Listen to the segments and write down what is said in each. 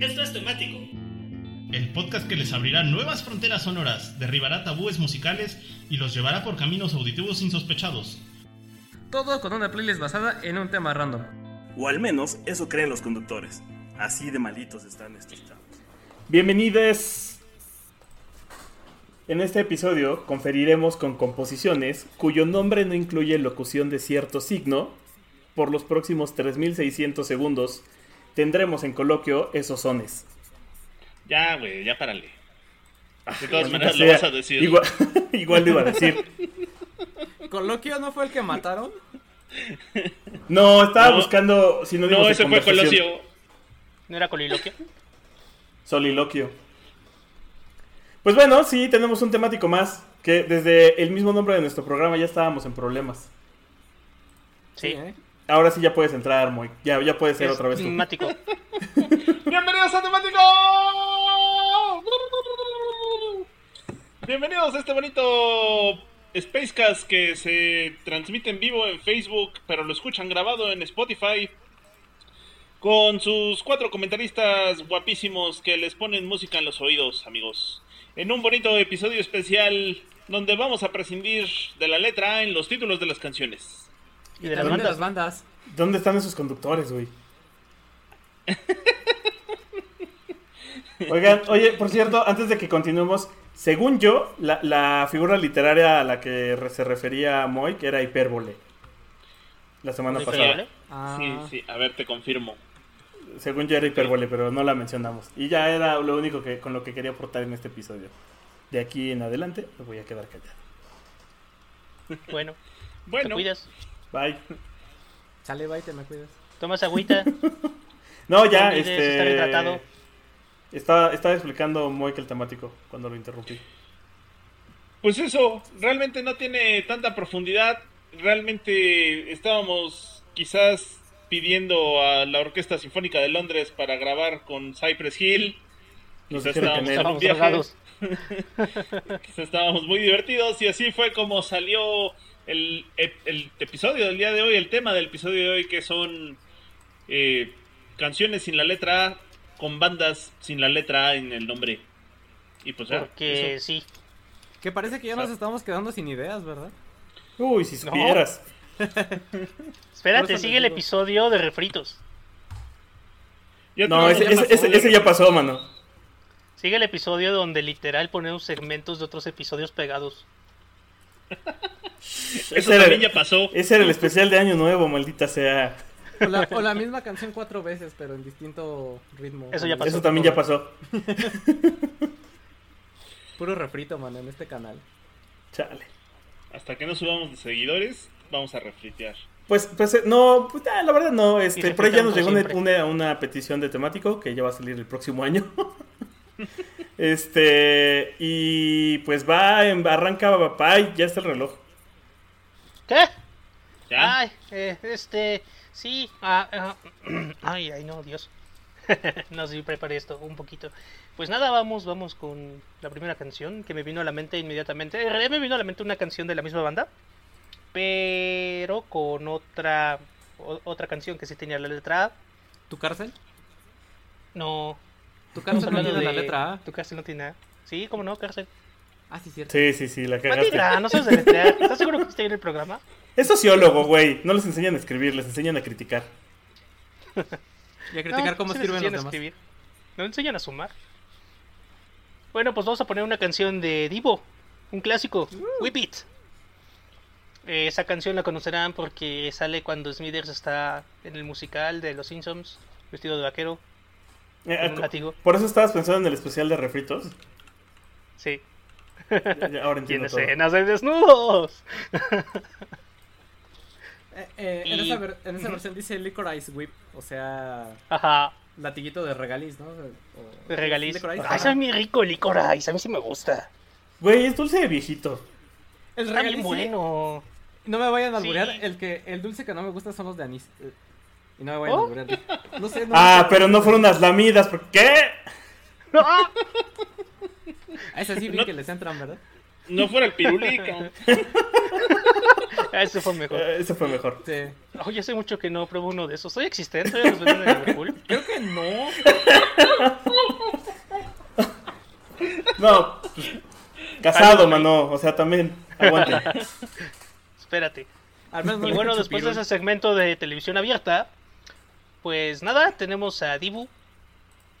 Esto es temático. El podcast que les abrirá nuevas fronteras sonoras, derribará tabúes musicales y los llevará por caminos auditivos insospechados. Todo con una playlist basada en un tema random. O al menos eso creen los conductores. Así de malitos están estos chavos. Bienvenidos. En este episodio conferiremos con composiciones cuyo nombre no incluye locución de cierto signo. Por los próximos 3600 segundos tendremos en coloquio esos sones. Ya, güey, ya párale. De Maldita todas maneras lo vas a decir. Igual, igual lo iba a decir. ¿Coloquio no fue el que mataron? No, estaba No. buscando sinónimos No, de ese fue. Colosio. ¿No era coliloquio? Soliloquio. Pues bueno, sí, tenemos un temático más. Que desde el mismo nombre de nuestro programa ya estábamos en problemas. Sí. ¿eh? Ahora sí ya puedes entrar, Moy. Ya, ya puedes ser Es otra vez tú. climático. ¡Bienvenidos a Temático! Bienvenidos a este bonito Spacecast que se transmite en vivo en Facebook, pero lo escuchan grabado en Spotify. Con sus cuatro comentaristas guapísimos que les ponen música en los oídos, amigos. En un bonito episodio especial donde vamos a prescindir de la letra A en los títulos de las canciones. Y de las bandas. las bandas. ¿Dónde están esos conductores, güey? Oigan, oye, por cierto, antes de que continuemos, según yo, la, la figura literaria a la que re- se refería Moy, que era hipérbole. La semana pasada. Ah, Sí, sí, a ver, te confirmo. Según yo era hipérbole, pero no la mencionamos. Y ya era lo único que con lo que quería aportar en este episodio. De aquí en adelante me voy a quedar callado. Bueno, te Bueno, cuidas. Bye. Sale, bye, te me cuidas. Tomas agüita. No, ya, este. estar hidratado. Estaba, estaba explicando que el temático cuando lo interrumpí. Pues eso, realmente no tiene tanta profundidad. Realmente estábamos quizás pidiendo a la Orquesta Sinfónica de Londres para grabar con Cypress Hill. Nos Quizás estábamos en un viaje. Quizás estábamos muy divertidos y así fue como salió el, ep- el episodio del día de hoy, el tema del episodio de hoy que son eh, canciones sin la letra A con bandas sin la letra A en el nombre. Y pues ya, Porque eso. sí. Que parece que ya nos estamos quedando sin ideas, ¿verdad? Uy, si supieras. Espérate, Por eso sigue el episodio de refritos. Ya No, ese, ese, ese- ese ya pasó, mano. Sigue el episodio donde literal ponemos segmentos de otros episodios pegados. Eso también ya pasó. ese era el especial de Año Nuevo, maldita sea. O la, o la misma canción cuatro veces, pero en distinto ritmo. Eso ya pasó. Eso también ya pasó. Puro refrito, mano, en este canal. Chale. Hasta que no subamos de seguidores, vamos a refritear. Pues, pues eh, no, pues, ah, la verdad no. Este, por ahí ya nos llegó una- una petición de temático que ya va a salir el próximo año. este, y pues va, en, arranca papá y ya está el reloj. ¿Qué? ¿Ya? Ay, eh, este, sí, ah, ah, ay, ay, no, Dios. no, sí, preparé esto un poquito. Pues nada, vamos, vamos con la primera canción que me vino a la mente inmediatamente. En realidad me vino a la mente una canción de la misma banda, pero con otra, o- otra canción que sí tenía la letra A. ¿Tu cárcel? No, ¿Tu cárcel no tiene la de- letra A? Tu cárcel no tiene A. Sí, cómo no, cárcel. Ah, sí, cierto. Sí, sí, sí, la cagaste. No sabes deletrear. ¿Estás seguro que está en el programa? Es sociólogo, güey. No les enseñan a escribir, les enseñan a criticar. Y a criticar No, cómo sí les escriben los enseñan a demás. escribir. No enseñan a sumar. Bueno, pues vamos a poner una canción de Divo, un clásico, Uh. Whip It. Eh, esa canción la conocerán porque sale cuando Smithers está en el musical de Los Simpsons, vestido de vaquero, Eh, un látigo. por eso estabas pensando en el especial de refritos. Sí. Ya- ya ahora entiendo todo. escenas de desnudos. Eh, eh, en, esa ver- en esa versión dice Licorice Whip, o sea, Ajá, latiguito de regaliz, ¿no? O- de regaliz. Licorice, Ay, sabe muy rico el licorice, a mí sí me gusta. Güey, es dulce de viejito. El Está regaliz, sí. bueno. No me vayan a Sí. alburear, el que el dulce que no me gusta son los de anís. Y no me vayan ¿Oh? a alburear. No sé, no Ah, pero no fueron las lamidas, ¿por qué? ¡Ah! A ese sí vi No- que les entran, ¿verdad? No fuera el pirulica. Ah, ese fue mejor. Eh, ese fue mejor. Sí. Oye, hace mucho que no pruebo uno de esos. ¿Soy existente? ¿Todavía los Liverpool? Creo que no. No, pues, casado, mano. O sea, también. Aguante. Espérate. Al menos no Y bueno, después de ese segmento de televisión abierta, pues nada, tenemos a Dibu.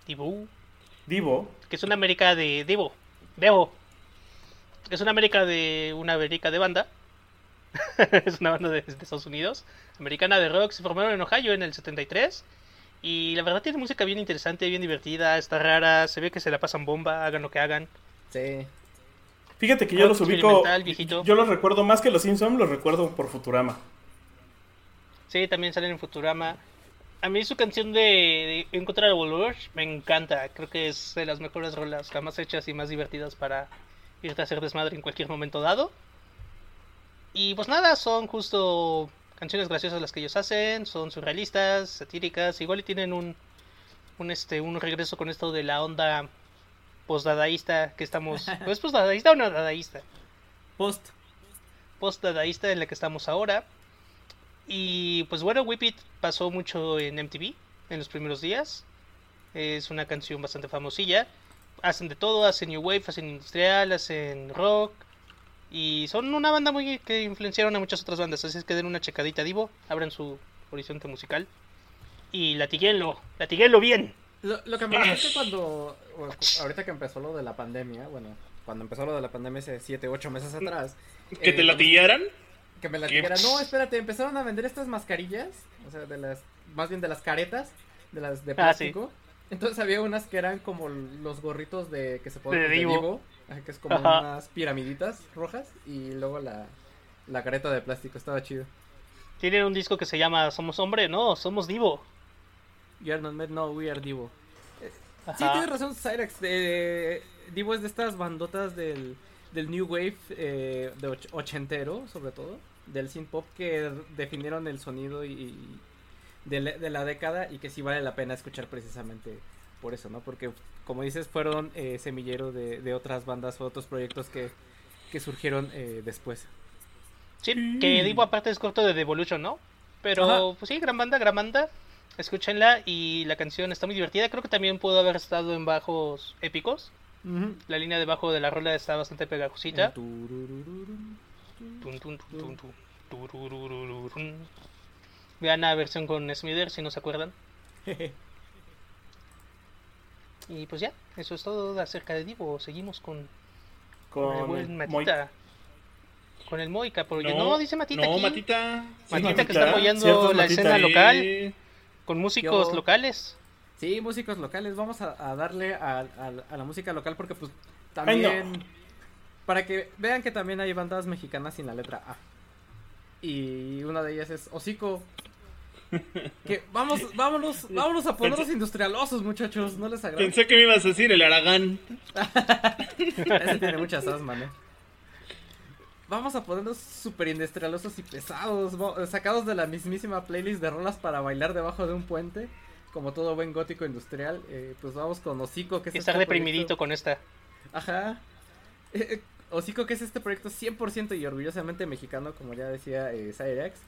Dibu, Divo. que es una América de Divo. Devo. Es una América de una América de banda. es una banda de, de Estados Unidos. Americana de rock. Se formaron en Ohio en el 73. Y la verdad tiene música bien interesante, bien divertida, está rara. Se ve que se la pasan bomba, hagan lo que hagan. Sí. Fíjate que yo Rock los ubico. viejito. Yo los recuerdo más que los Simpsons, los recuerdo por Futurama. Sí, también salen en Futurama. A mí su canción de, de Encontrar a Volver me encanta. Creo que es de las mejores rolas jamás hechas y más divertidas para irte a hacer desmadre en cualquier momento dado. Y pues nada, son justo canciones graciosas las que ellos hacen, son surrealistas, satíricas, igual y tienen un, un este un regreso con esto de la onda postdadaísta que estamos, pues postdadaísta o no dadaísta, Post. post-dadaísta en la que estamos ahora. Y pues bueno, Whip It pasó mucho en MTV en los primeros días. Es una canción bastante famosilla. Hacen de todo, hacen New Wave, hacen industrial, hacen rock. Y son una banda muy que influenciaron a muchas otras bandas. Así es que den una checadita, Divo. Abran su horizonte musical. Y latiguenlo, latiguenlo bien. Lo, lo que me pasó es que cuando. bueno, ahorita que empezó lo de la pandemia, bueno, cuando empezó lo de la pandemia hace 7, 8 meses atrás. ¿Que eh, te latillaran? Que me la ¿Qué? dijeran, no, espérate, empezaron a vender estas mascarillas, o sea, de las, más bien de las caretas, de las de Ah, sí. plástico. Entonces había unas que eran como los gorritos de que se ponen De de que es como Ajá. unas piramiditas rojas y luego la, la careta de plástico, estaba chido. Tienen un disco que se llama Somos Hombre, no, Somos Divo. You are not mad, no, we are Divo. Sí, Ajá. tienes razón, Cyrex. eh, Divo es de estas bandotas del, del New Wave eh, de och- ochentero, sobre todo, del synth pop que definieron el sonido y, y de, la, de la década y que sí vale la pena escuchar precisamente por eso, ¿no? Porque, como dices, fueron eh, semillero de, de otras bandas o otros proyectos que, que surgieron eh, después. Sí, que Divo aparte es corto de Devolution, ¿no? Pero, Ajá. pues sí, gran banda, gran banda. Escúchenla y la canción está muy divertida. Creo que también pudo haber estado en bajos épicos. La línea de bajo de la rola está bastante pegajosita. Vean la versión con Smither si no se acuerdan. Y pues ya, eso es todo acerca de Divo. Seguimos con, con el buen Matita. Con el Moica, porque No, no, dice Matita No, aquí. Matita. Que está apoyando cierto, la Matita. escena local con músicos Yo- locales. Sí, músicos locales. Vamos a, a darle a, a- a la música local porque pues Ay, no. Para que vean que también hay bandas mexicanas sin la letra A. Y una de ellas es Hocico. Que vamos, vámonos, vámonos a ponernos industrialosos, muchachos. No les agrada. Pensé que me ibas a decir el Aragán. Ese tiene muchas asma, ¿no? Vamos a ponernos súper industrialosos y pesados, sacados de la mismísima playlist de rolas para bailar debajo de un puente, como todo buen gótico industrial. eh, pues vamos con Hocico, que es Estar este deprimidito proyecto- con esta. Ajá. Eh, eh, Hocico, que es este proyecto 100% y orgullosamente mexicano, como ya decía eh, Cyrex.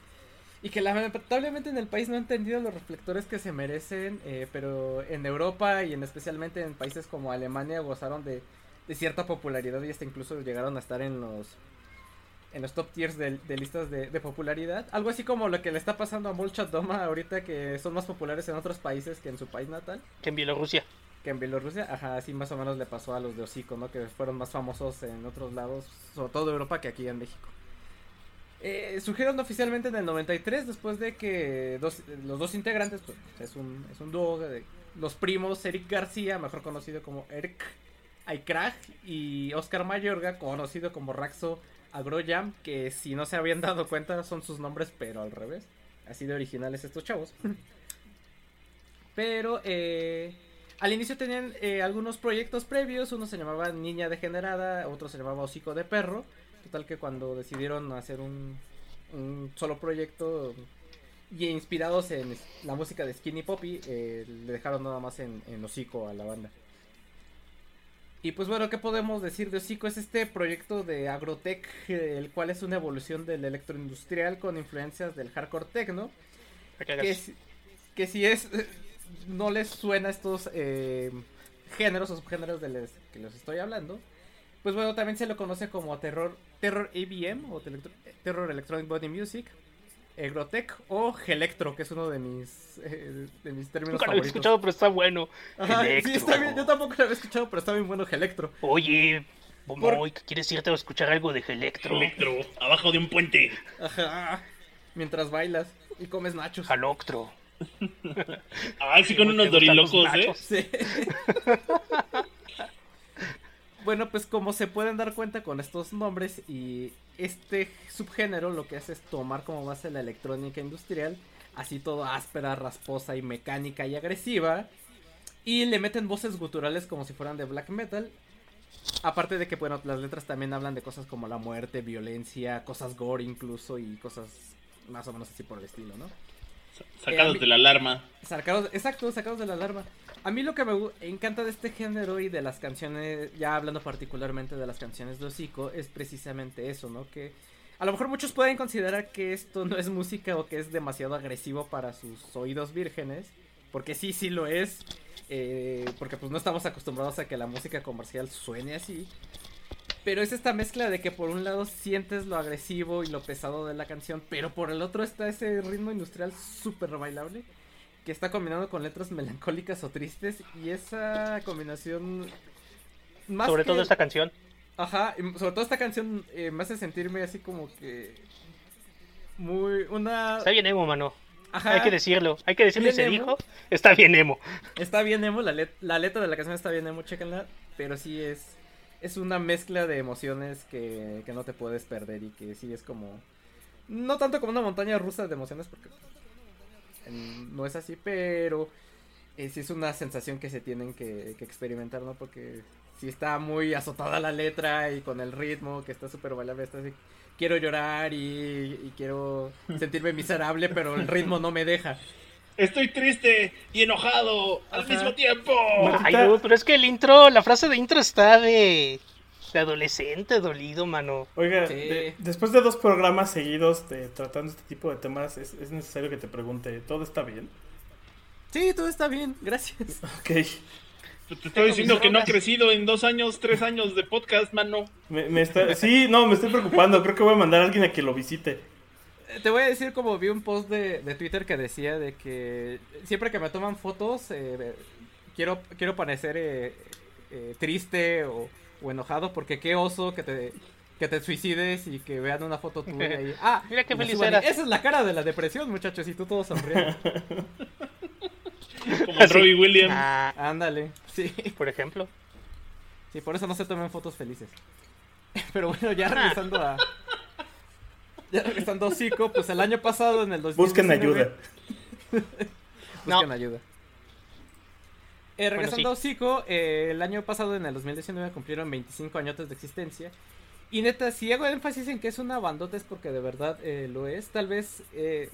Y que lamentablemente en el país no han tenido los reflectores que se merecen, eh, pero en Europa y en especialmente en países como Alemania gozaron de, cierta popularidad y hasta incluso llegaron a estar en los en los top tiers de, de listas de, de popularidad. Algo así como lo que le está pasando a Molchat Doma ahorita que son más populares en otros países que en su país natal Que en Bielorrusia. Que en Bielorrusia, ajá, así más o menos le pasó a los de Hocico, ¿no? Que fueron más famosos en otros lados, sobre todo Europa, que aquí en México. Eh, surgieron oficialmente en el 93, después de que dos- los dos integrantes, pues es un, es un dúo de los primos, Eric García, mejor conocido como Eric Aikrag, y Oscar Mayorga, conocido como Raxo Agroyam, que si no se habían dado cuenta son sus nombres, pero al revés. Así de originales estos chavos. Pero eh, al inicio tenían eh, algunos proyectos previos, uno se llamaba Niña Degenerada, otro se llamaba Hocico de Perro. Total que cuando decidieron hacer un, un solo proyecto y inspirados en la música de Skinny Poppy, eh, le dejaron nada más en, en hocico a la banda. Y pues bueno, ¿qué podemos decir de Hocico? Es este proyecto de Agrotech, eh, el cual es una evolución del electroindustrial con influencias del hardcore techno. Que, si- que si es, no les suena estos eh, géneros o subgéneros de los que les estoy hablando, pues bueno, también se lo conoce como terror, terror ABM o telectro- Terror Electronic Body Music, Agrotech o Gelectro, que es uno de mis, eh, de mis términos Nunca lo había escuchado, pero está bueno. Ajá, sí, Gelectro. está bien, yo tampoco lo había escuchado, pero está bien bueno Gelectro. Oye, Por- Momoy, ¿quieres irte a escuchar algo de Gelectro? Electro, abajo de un puente. Ajá. Mientras bailas y comes nachos. Jaloctro. Ay, sí, con ¿Te unos dorilocos, ¿eh? bueno, pues como se pueden dar cuenta con estos nombres y este subgénero lo que hace es tomar como base la electrónica industrial, así todo áspera, rasposa y mecánica y agresiva, y le meten voces guturales como si fueran de black metal. Aparte de que, bueno, las letras también hablan de cosas como la muerte, violencia, cosas gore incluso y cosas más o menos así por el estilo, ¿no? Sacados Eh, de la alarma. Sacados, exacto, sacados de la alarma. A mí lo que me encanta de este género y de las canciones, ya hablando particularmente de las canciones de Hocico, es precisamente eso, ¿no? Que a lo mejor muchos pueden considerar que esto no es música o que es demasiado agresivo para sus oídos vírgenes, porque sí, sí lo es, eh, porque pues no estamos acostumbrados a que la música comercial suene así. Pero es esta mezcla de que por un lado sientes lo agresivo y lo pesado de la canción, pero por el otro está ese ritmo industrial súper bailable que está combinado con letras melancólicas o tristes y esa combinación más Sobre que- todo esta canción. Ajá, sobre todo esta canción eh, me hace sentirme así como que muy una Está bien emo, mano. Ajá, Hay que decirlo. Hay que decirle, Bien se emo. dijo. Está bien emo. está bien emo, la, let- la letra de la canción está bien emo, chéquenla, pero sí es es una mezcla de emociones que, que no te puedes perder y que sí es como no tanto como una montaña rusa de emociones porque no es así, pero eh, sí es una sensación que se tienen que, que experimentar, ¿no? Porque sí está muy azotada la letra y con el ritmo que está súper bailable, está así, quiero llorar y quiero sentirme miserable, pero el ritmo no me deja. Estoy triste y enojado al Ajá. mismo tiempo. Ay, dude, pero es que el intro, la frase de intro está de, de adolescente dolido, mano. Oiga, Sí. de- después de dos programas seguidos de tratando este tipo de temas, es, es necesario que te pregunte, ¿todo está bien? Sí, todo está bien, gracias. Ok. Te estoy diciendo que no ha crecido en dos años, tres años de podcast, mano. Me, me está... Sí, no, me estoy preocupando. Creo que voy a mandar a alguien a que lo visite. Te voy a decir como vi un post de, de Twitter que decía de que siempre que me toman fotos eh, quiero quiero parecer eh, eh, triste o, o enojado porque qué oso que te que te suicides y que vean una foto tuya y ah Mira qué feliz esa es la cara de la depresión muchachos y tú todo sonriendo Como el. Robbie Williams. Ah, ándale sí por ejemplo. sí por eso no se tomen fotos felices pero bueno ya Ah. regresando a ya regresando a Hocico, pues el año pasado en el 2019 Busquen ayuda. Busquen No. ayuda. Eh, regresando a Hocico, eh, el año pasado, en el 2019, cumplieron 25 añotes de existencia. Y neta, si hago énfasis en que es una bandota es porque de verdad eh, lo es. Tal vez eh,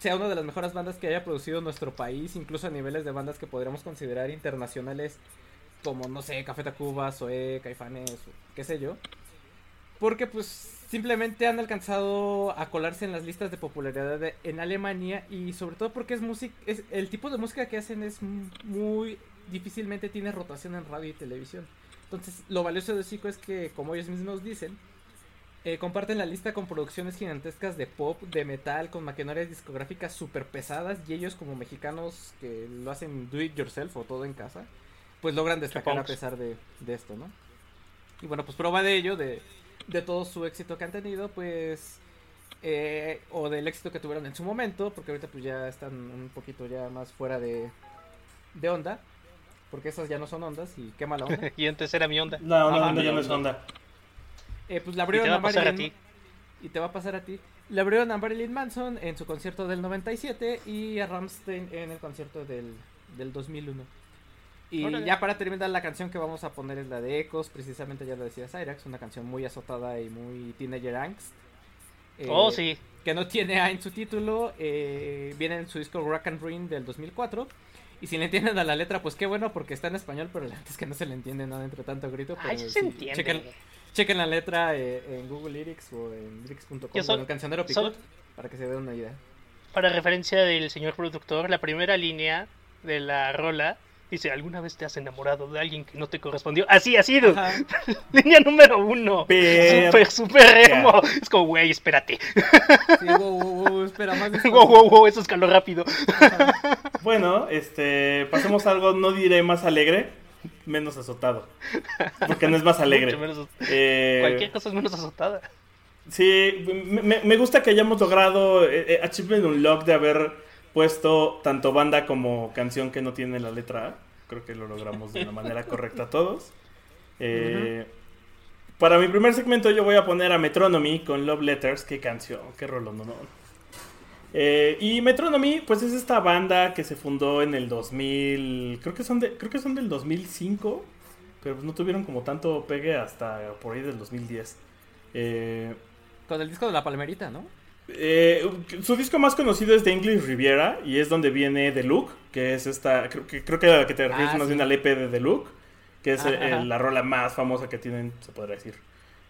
sea una de las mejores bandas que haya producido nuestro país, incluso a niveles de bandas que podríamos considerar internacionales, como, no sé, Café Tacuba, Zoé, Caifanes, o qué sé yo. Porque pues simplemente han alcanzado a colarse en las listas de popularidad de- en Alemania y sobre todo porque es música, es el tipo de música que hacen es muy difícilmente tiene rotación en radio y televisión. Entonces, lo valioso de Zico es que, como ellos mismos dicen, eh, comparten la lista con producciones gigantescas de pop, de metal, con maquinarias discográficas súper pesadas y ellos como mexicanos que lo hacen do it yourself o todo en casa, pues logran destacar a pesar de, de esto, ¿no? Y bueno, pues prueba de ello, de, de todo su éxito que han tenido, pues... eh, o del éxito que tuvieron en su momento, porque ahorita pues ya están un poquito ya más fuera de, de onda, porque esas ya no son ondas y qué mala onda. y antes era mi onda. No, no, no, ya no es onda. Eh, pues le Y abrieron te va a pasar a Marilyn- ti. Y te va a pasar a ti. Le abrieron a Marilyn Manson en su concierto del 97 y a Ramstein en el concierto del, del 2001. Y Órale. ya para terminar la canción que vamos a poner es la de Ecos, precisamente ya lo decía Cyrax, una canción muy azotada y muy teenager angst. eh, Oh, sí. que no tiene A en su título, eh, viene en su disco Rock and Ring del 2004. Y si le entienden a la letra, pues qué bueno, porque está en español, pero la verdad es que no se le entiende nada entre tanto grito. Ay, pero sí se entiende. Chequen, chequen la letra eh, en Google Lyrics o en lyrics.com, Yo bueno, en Cancionero Picot, para que se den una idea. Para referencia del señor productor, la primera línea de la rola dice, ¿alguna vez te has enamorado de alguien que no te correspondió? Así ha sido. Línea número uno. Ver- Súper, súper emo. Es como, güey, espérate. Sí, wow, wow, wow, espera más de esto. wow, wow, wow, eso escaló rápido. Bueno, este, pasemos a algo, no diré más alegre, menos azotado. Porque no es más alegre. Menos- Eh, Cualquier cosa es menos azotada. Sí, me, gusta que hayamos logrado eh, eh, Achievement Unlock de haber puesto tanto banda como canción que no tiene la letra A. Creo que lo logramos de una manera correcta todos. Eh, Para mi primer segmento yo voy a poner a Metronomy con Love Letters. Qué canción, qué rolón, ¿no? Eh, y Metronomy, pues es esta banda que se fundó en el 2000, creo que son, de, creo que son del 2005, pero pues no tuvieron como tanto pegue hasta por ahí del 2010. Eh, Con el disco de la palmerita, ¿no? Eh, su disco más conocido es The English Riviera y es donde viene The Look, que es esta, creo que, creo que a la que te refieres Ah, más sí. bien al EP de The Look, que es eh, la rola más famosa que tienen, se podría decir.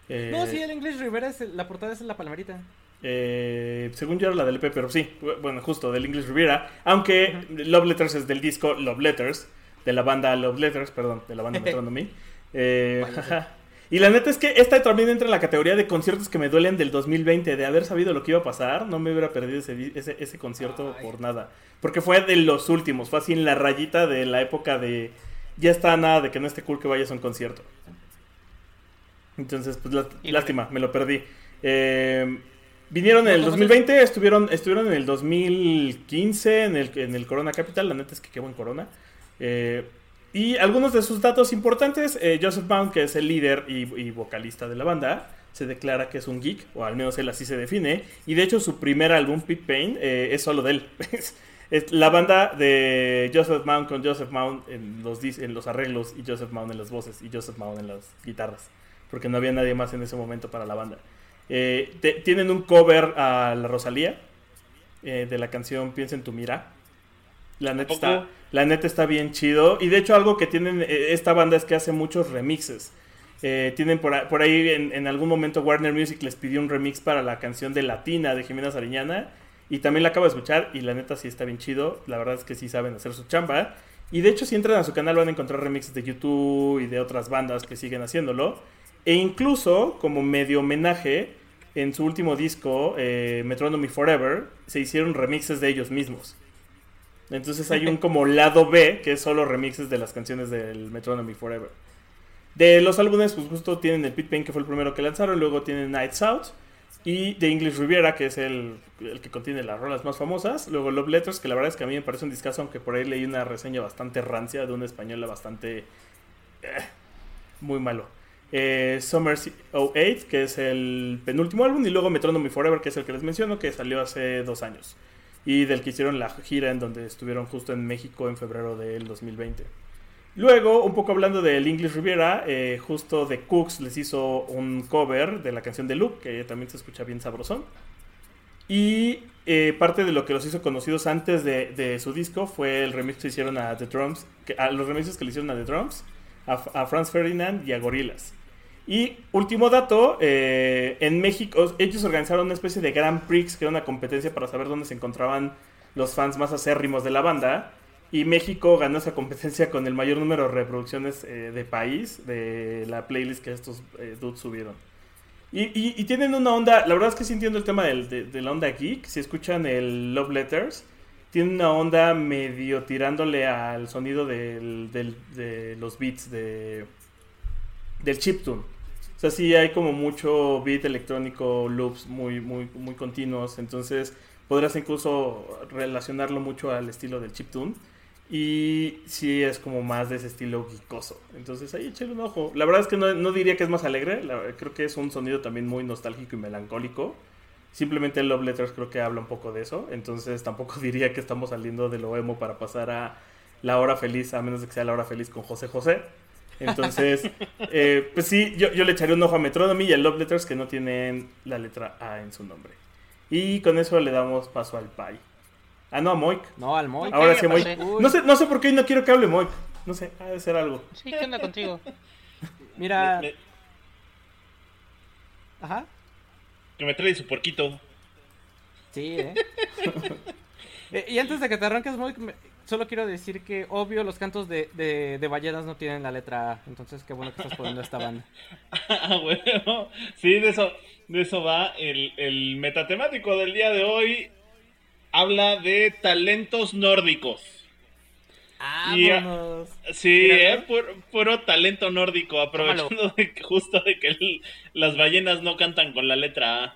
Eh, No, sí, el English Rivera, es el- la portada es la palmerita. eh, según yo era la del EP, pero sí, bueno, justo del English Riviera, aunque Love Letters es del disco Love Letters, de la banda Love Letters, perdón, de la banda Metronomy. Eh. Y la neta es que esta también entra en la categoría de conciertos que me duelen del 2020, de haber sabido lo que iba a pasar, no me hubiera perdido ese, ese, ese concierto Ay. por nada, porque fue de los últimos, fue así en la rayita de la época de ya está nada de que no esté cool que vayas a un concierto. Entonces, pues lá- lástima, me lo perdí. Eh, vinieron en el No, ¿cómo 2020, estuvieron, estuvieron en el 2015 en el, en el Corona Capital, la neta es que qué buen Corona. Eh, y algunos de sus datos importantes, eh, Joseph Mount, que es el líder y, vocalista de la banda, se declara que es un geek, o al menos él así se define. Y de hecho su primer álbum, Pit Pain, eh, es solo de él. La banda de Joseph Mount con Joseph Mount en los, en los arreglos y Joseph Mount en las voces y Joseph Mount en las guitarras. Porque no había nadie más en ese momento para la banda. Eh, tienen un cover a la Rosalía eh, de la canción Piensa en tu mira. La neta, está, la neta está bien chido. Y de hecho algo que tienen eh, esta banda es que hace muchos remixes. Eh, tienen por, por ahí en, en algún momento Warner Music les pidió un remix para la canción de Latina de Jimena Sariñana. Y también la acabo de escuchar y la neta sí está bien chido. La verdad es que sí saben hacer su chamba. Y de hecho si entran a su canal van a encontrar remixes de YouTube y de otras bandas que siguen haciéndolo. E incluso como medio homenaje en su último disco, eh, Metronomy Forever, se hicieron remixes de ellos mismos. Entonces hay un como lado B que es solo remixes de las canciones del Metronomy Forever. De los álbumes, pues justo tienen el Pit Pain, que fue el primero que lanzaron, luego tienen Nights Out y The English Riviera, que es el, el que contiene las rolas más famosas, luego Love Letters, que la verdad es que a mí me parece un discazo, aunque por ahí leí una reseña bastante rancia de una española bastante... eh, muy malo. Eh, Summer 08, que es el penúltimo álbum, y luego Metronomy Forever, que es el que les menciono, que salió hace dos años. Y del que hicieron la gira en donde estuvieron justo en México en febrero del 2020. Luego, un poco hablando del English Riviera, eh, justo The Cooks les hizo un cover de la canción de Luke, que también se escucha bien sabrosón. Y eh, parte de lo que los hizo conocidos antes de, de su disco fue el remix que hicieron a The Drums, los remixes que le hicieron a The Drums, a Franz Ferdinand y a Gorillaz. Y último dato, eh, en México ellos organizaron una especie de Grand Prix, que era una competencia para saber dónde se encontraban los fans más acérrimos de la banda. Y México ganó esa competencia con el mayor número de reproducciones eh, de país de la playlist que estos eh, dudes subieron. Y, tienen una onda, la verdad es que sí entiendo el tema de, la onda geek. Si escuchan el Love Letters, tiene una onda medio tirándole al sonido de los beats de, del chiptune. O sea, sí hay como mucho beat electrónico, loops muy, muy, muy continuos. Entonces podrás incluso relacionarlo mucho al estilo del chiptune. Y sí es como más de ese estilo geekoso. Entonces ahí échale un ojo. La verdad es que no, no diría que es más alegre. creo que es un sonido también muy nostálgico y melancólico. Simplemente Love Letters creo que habla un poco de eso. Entonces tampoco diría que estamos saliendo de lo emo para pasar a la hora feliz, a menos de que sea la hora feliz con José José. Entonces, eh, pues sí, yo, yo le echaré un ojo a Metronomy y a Love Letters que no tienen la letra A en su nombre. Y con eso le damos paso al Pai. Ah, no, a Moik. No, al Moy. Ahora sí, Moik. No sé, no sé por qué no quiero que hable Moik. No sé, ha de ser algo. Sí, ¿qué onda contigo? Mira. Me- Ajá. que me trae su porquito. Sí, ¿eh? Eh, y antes de que te arranques, me- solo quiero decir que, obvio, los cantos de, de, de ballenas no tienen la letra A. Entonces, qué bueno que estás poniendo esta banda. Ah, bueno. Sí, de eso, de eso va. El, el metatemático del día de hoy habla de talentos nórdicos. Y, ah, ¡Vámonos! Sí, eh, puro, puro talento nórdico, aprovechando de que- justo de que el- las ballenas no cantan con la letra A.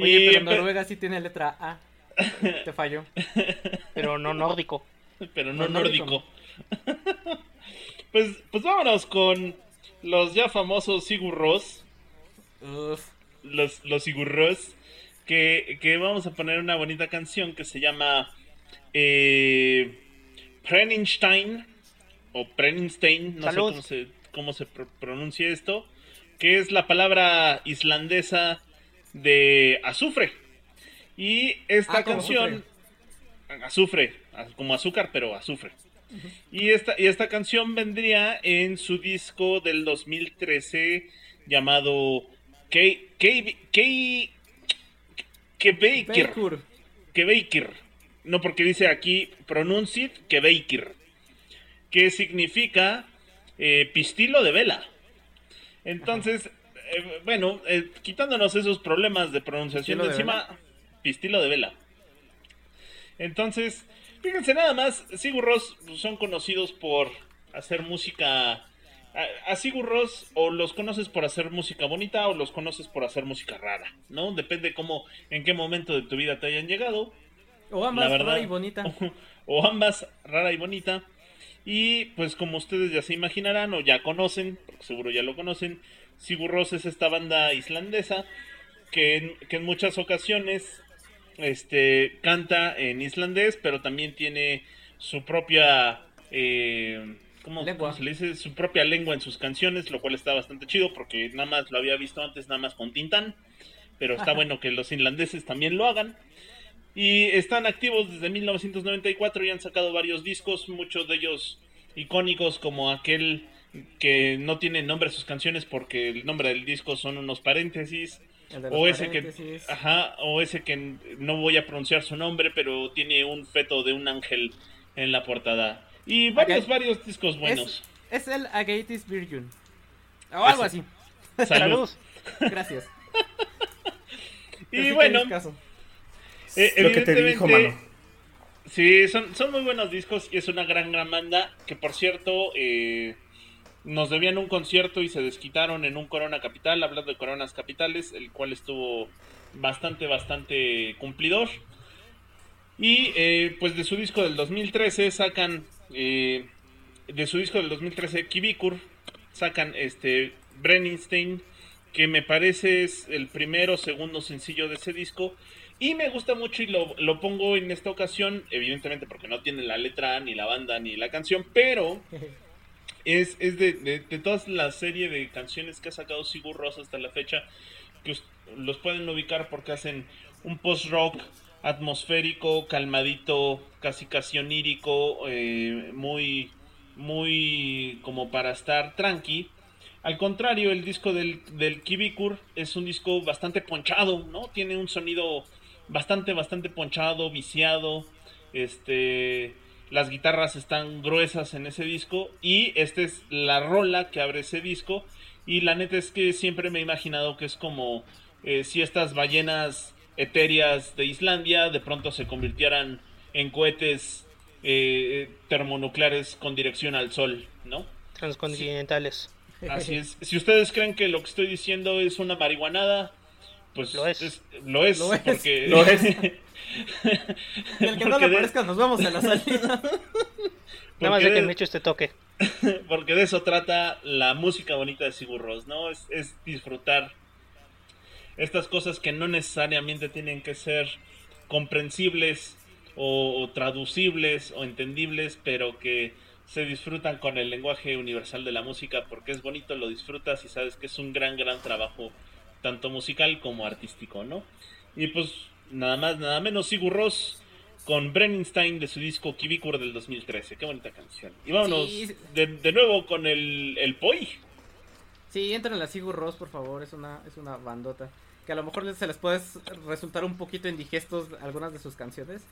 Oye, Y pero Noruega sí tiene letra A. Te falló. Pero no nórdico. pero no No nórdico. nórdico. pues, pues vámonos con los ya famosos Sigur Rós. Uf. los, los Sigurros, que, que vamos a poner una bonita canción que se llama eh, Preninstein, o Preninstein, no Salud. sé cómo se, cómo se pro- pronuncia esto, que es la palabra islandesa de azufre. Y esta Ah, canción, azufre, como azúcar, pero azufre. Y esta, y esta canción vendría en su disco del 2013 llamado Ke- Ke- Ke- Kebeikir. Baker. Kebeikir. No, porque dice aquí pronuncied Kebeikir. Que significa eh, pistilo de vela. Entonces, eh, bueno, eh, quitándonos esos problemas de pronunciación ¿Pistilo de de encima, pistilo de vela. Entonces, fíjense nada más, Sigur Rós son conocidos por hacer música. A, a Sigur Rós o los conoces por hacer música bonita o los conoces por hacer música rara, ¿no? Depende cómo, en qué momento de tu vida te hayan llegado. O ambas, verdad. rara y bonita. o ambas, rara y bonita. Y pues como ustedes ya se imaginarán o ya conocen, porque seguro ya lo conocen, Sigur Rós es esta banda islandesa que en, que en muchas ocasiones este canta en islandés, pero también tiene su propia eh, ¿cómo, se le dice? Su propia lengua en sus canciones, lo cual está bastante chido porque nada más lo había visto antes nada más con Tintán, pero está bueno que los islandeses también lo hagan. Y están activos desde 1994 y han sacado varios discos, muchos de ellos icónicos como aquel que no tiene nombre a sus canciones porque el nombre del disco son unos paréntesis. O ese que, ajá, o ese que no voy a pronunciar su nombre, pero tiene un feto de un ángel en la portada. Y varios, varios discos buenos. Es, es el Agatis Virgin. O algo Ese. así. Salud. Gracias. Y bueno, eh, Lo que te dijo, mano. evidentemente, Sí, son, son muy buenos discos y es una gran, gran banda. Que por cierto, eh, nos debían un concierto y se desquitaron en un Corona Capital, hablando de Coronas Capitales, el cual estuvo bastante, bastante cumplidor. Y eh, pues de su disco del 2013 sacan, eh, de su disco del 2013, Kibikur, sacan este Brennenstein, que me parece es el primero segundo sencillo de ese disco. Y me gusta mucho y lo, lo pongo en esta ocasión, evidentemente porque no tiene la letra, ni la banda, ni la canción, pero es, es de, de, de toda la serie de canciones que ha sacado Sigur Rós hasta la fecha, que los pueden ubicar porque hacen un post-rock atmosférico, calmadito, casi casi onírico, eh, muy, muy como para estar tranqui. Al contrario, el disco del, del Kibikur es un disco bastante ponchado, ¿no? Tiene un sonido bastante, bastante ponchado, viciado. Este, las guitarras están gruesas en ese disco y esta es la rola que abre ese disco. Y la neta es que siempre me he imaginado que es como eh, si estas ballenas etéreas de Islandia de pronto se convirtieran en cohetes eh, termonucleares con dirección al sol, ¿no? Transcontinentales. Así es. Si ustedes creen que lo que estoy diciendo es una marihuanada, pues Lo es. lo es, Lo es. porque Lo es. Y el que no porque lo de- nos vamos a la salida. Nada más porque de que me echo este toque. porque de eso trata la música bonita de Sigur Rós, ¿no? Es, es disfrutar estas cosas que no necesariamente tienen que ser comprensibles o, o traducibles o entendibles, pero que se disfrutan con el lenguaje universal de la música porque es bonito, lo disfrutas y sabes que es un gran, gran trabajo, tanto musical como artístico, ¿no? Y pues nada más, nada menos, Sigur Ross con Brennenstein de su disco Kibikur del 2013. Qué bonita canción. Y vámonos Sí. de, de nuevo con el, el Poi. Sí, entren a la Sigur Ross, por favor, es una, es una bandota. Que a lo mejor se les puede resultar un poquito indigestos algunas de sus canciones.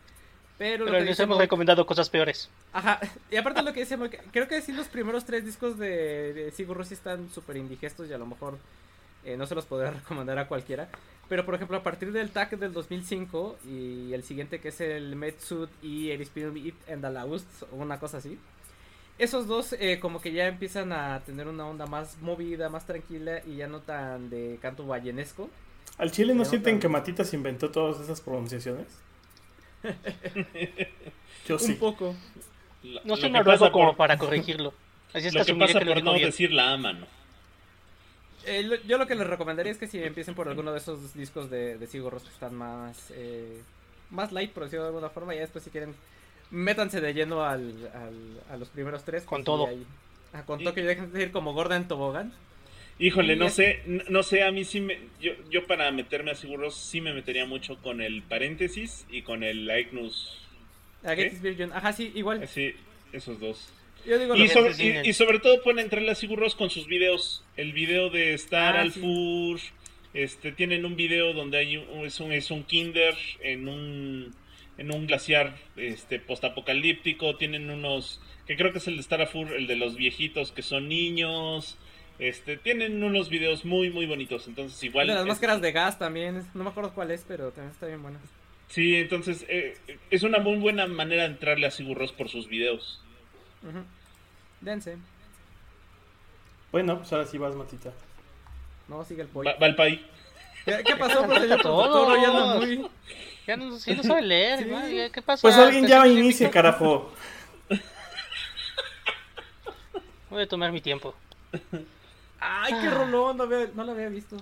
Pero, les hemos recomendado cosas peores. Ajá, y aparte lo que dice creo que sí los primeros tres discos de, de Sigur Rós sí están súper indigestos y a lo mejor eh, no se los podrá recomendar a cualquiera. Pero por ejemplo, a partir del TAC del 2005 y el siguiente que es el Metsud y el Spirit It and the Laust, o una cosa así. Esos dos eh, como que ya empiezan a tener una onda más movida, más tranquila y ya no tan de canto ballenesco. ¿Al chile no sienten que. Matitas inventó todas esas pronunciaciones? Yo sí. Un poco. Lo- No soy pasa como por- para corregirlo. Así es que Lo que pasa por no bien. decir la ama, ¿no? Eh, lo- yo lo que les recomendaría es que si empiecen por alguno de esos discos de, de Sigur Rós que están más eh, más light, por decirlo de alguna forma, y ya después si quieren métanse de lleno al, al- a los primeros tres. Con que sí todo. hay- ah, con todo que dejen de ir como Gordon Tobogán. Híjole, no sé, no sé, a mí sí me, yo, yo para meterme a seguros sí me metería mucho con el paréntesis y con el Ignus, A ¿Qué? Gettysburg Jones. Ajá, sí, igual. así, esos dos. Digo Y sobre, sí, y, y sobre todo pueden entrarle a Sigurros con sus videos. El video de Star Ah, al sí. Fur. Este, tienen un video donde hay un, es, un, es un kinder en un en un glaciar este postapocalíptico. Tienen unos que creo que es el de Star Fur, el de los viejitos que son niños. Este, tienen unos videos muy muy bonitos. Entonces igual de las es- máscaras de gas también. No me acuerdo cuál es, pero también está bien buena. Sí, entonces eh, es una muy buena manera de entrarle a Sigurros por sus videos. Dense. Bueno, pues ahora sí vas, Matita. No, sigue el pollo. Va, va el pay. ¿Qué, qué pasó, pues, anda muy... Ya no, sí no sabe leer. Sí. ¿no? Ya, ¿Qué pasa? Pues alguien ya inicie, carajo. Voy a tomar mi tiempo. Ay, qué rolón, no, había- no lo había visto.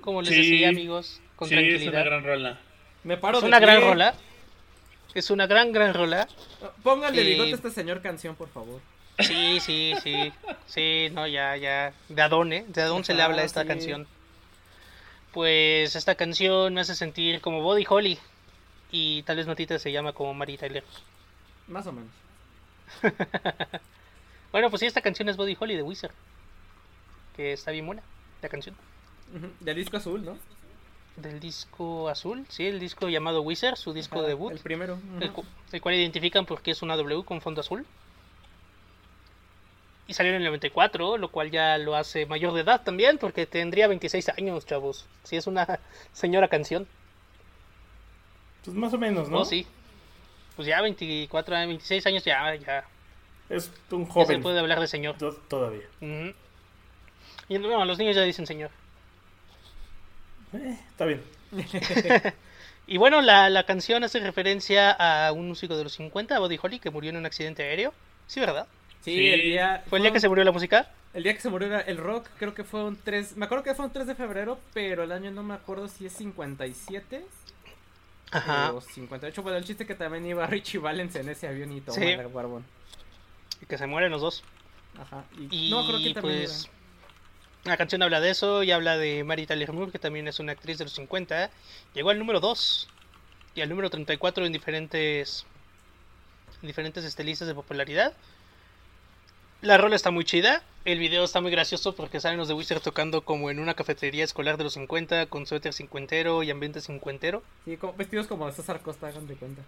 Como les Sí. decía, amigos, con Sí, es tranquilidad. una gran rola. Me paro Es de una gran rola. Es una gran, gran rola. Póngale Sí. bigote a este señor canción, por favor. Sí, sí, sí. Sí, no, ya, ya. De Adón, ¿eh? De Adón se le habla a esta sí. canción. Pues esta canción me hace sentir como Body Holly. Y tal vez Matita se llama como Mary Tyler. Más o menos. Bueno, pues sí, esta canción es Body Holly de Wizard. Que está bien buena, la canción. Ujú, Del disco azul, ¿no? Del disco azul, sí, el disco llamado Wizard, su disco Ajá, debut. El primero. el, cu- el cual identifican porque es una W con fondo azul. Y salió en el 94, lo cual ya lo hace mayor de edad también, porque tendría 26 años, chavos. Sí, es una señora canción. Pues más o menos, ¿no? ¿no? sí. Pues ya 24, años, 26 años ya, ya, Es un ya se joven. puede hablar de señor. to- Todavía. Y no, los niños ya dicen señor. Eh, está bien. Y bueno, la, la canción hace referencia a un músico de los 50, Buddy Holly, que murió en un accidente aéreo. Sí, ¿verdad? Sí, Sí. el día... ¿Fue el día que se murió la música? El día que se murió era el rock, creo que fue un 3... Me acuerdo que fue un 3 de febrero, pero el año no me acuerdo si es 57 Ajá. o 58. Bueno, el chiste que también iba Richie Valens en ese avión y todo Sí. el barbón. Y que se mueren los dos. Ajá. Y no, creo que también pues la canción habla de eso y habla de Mary Tyler Moore, que también es una actriz de los 50. Llegó al número 2 y al número 34 en diferentes en diferentes este, de popularidad. La rola está muy chida. El video está muy gracioso porque salen los de Wizard tocando como en una cafetería escolar de los 50 con suéter cincuentero y ambiente cincuentero. Sí, como- vestidos como César Costa, hagan de cuenta.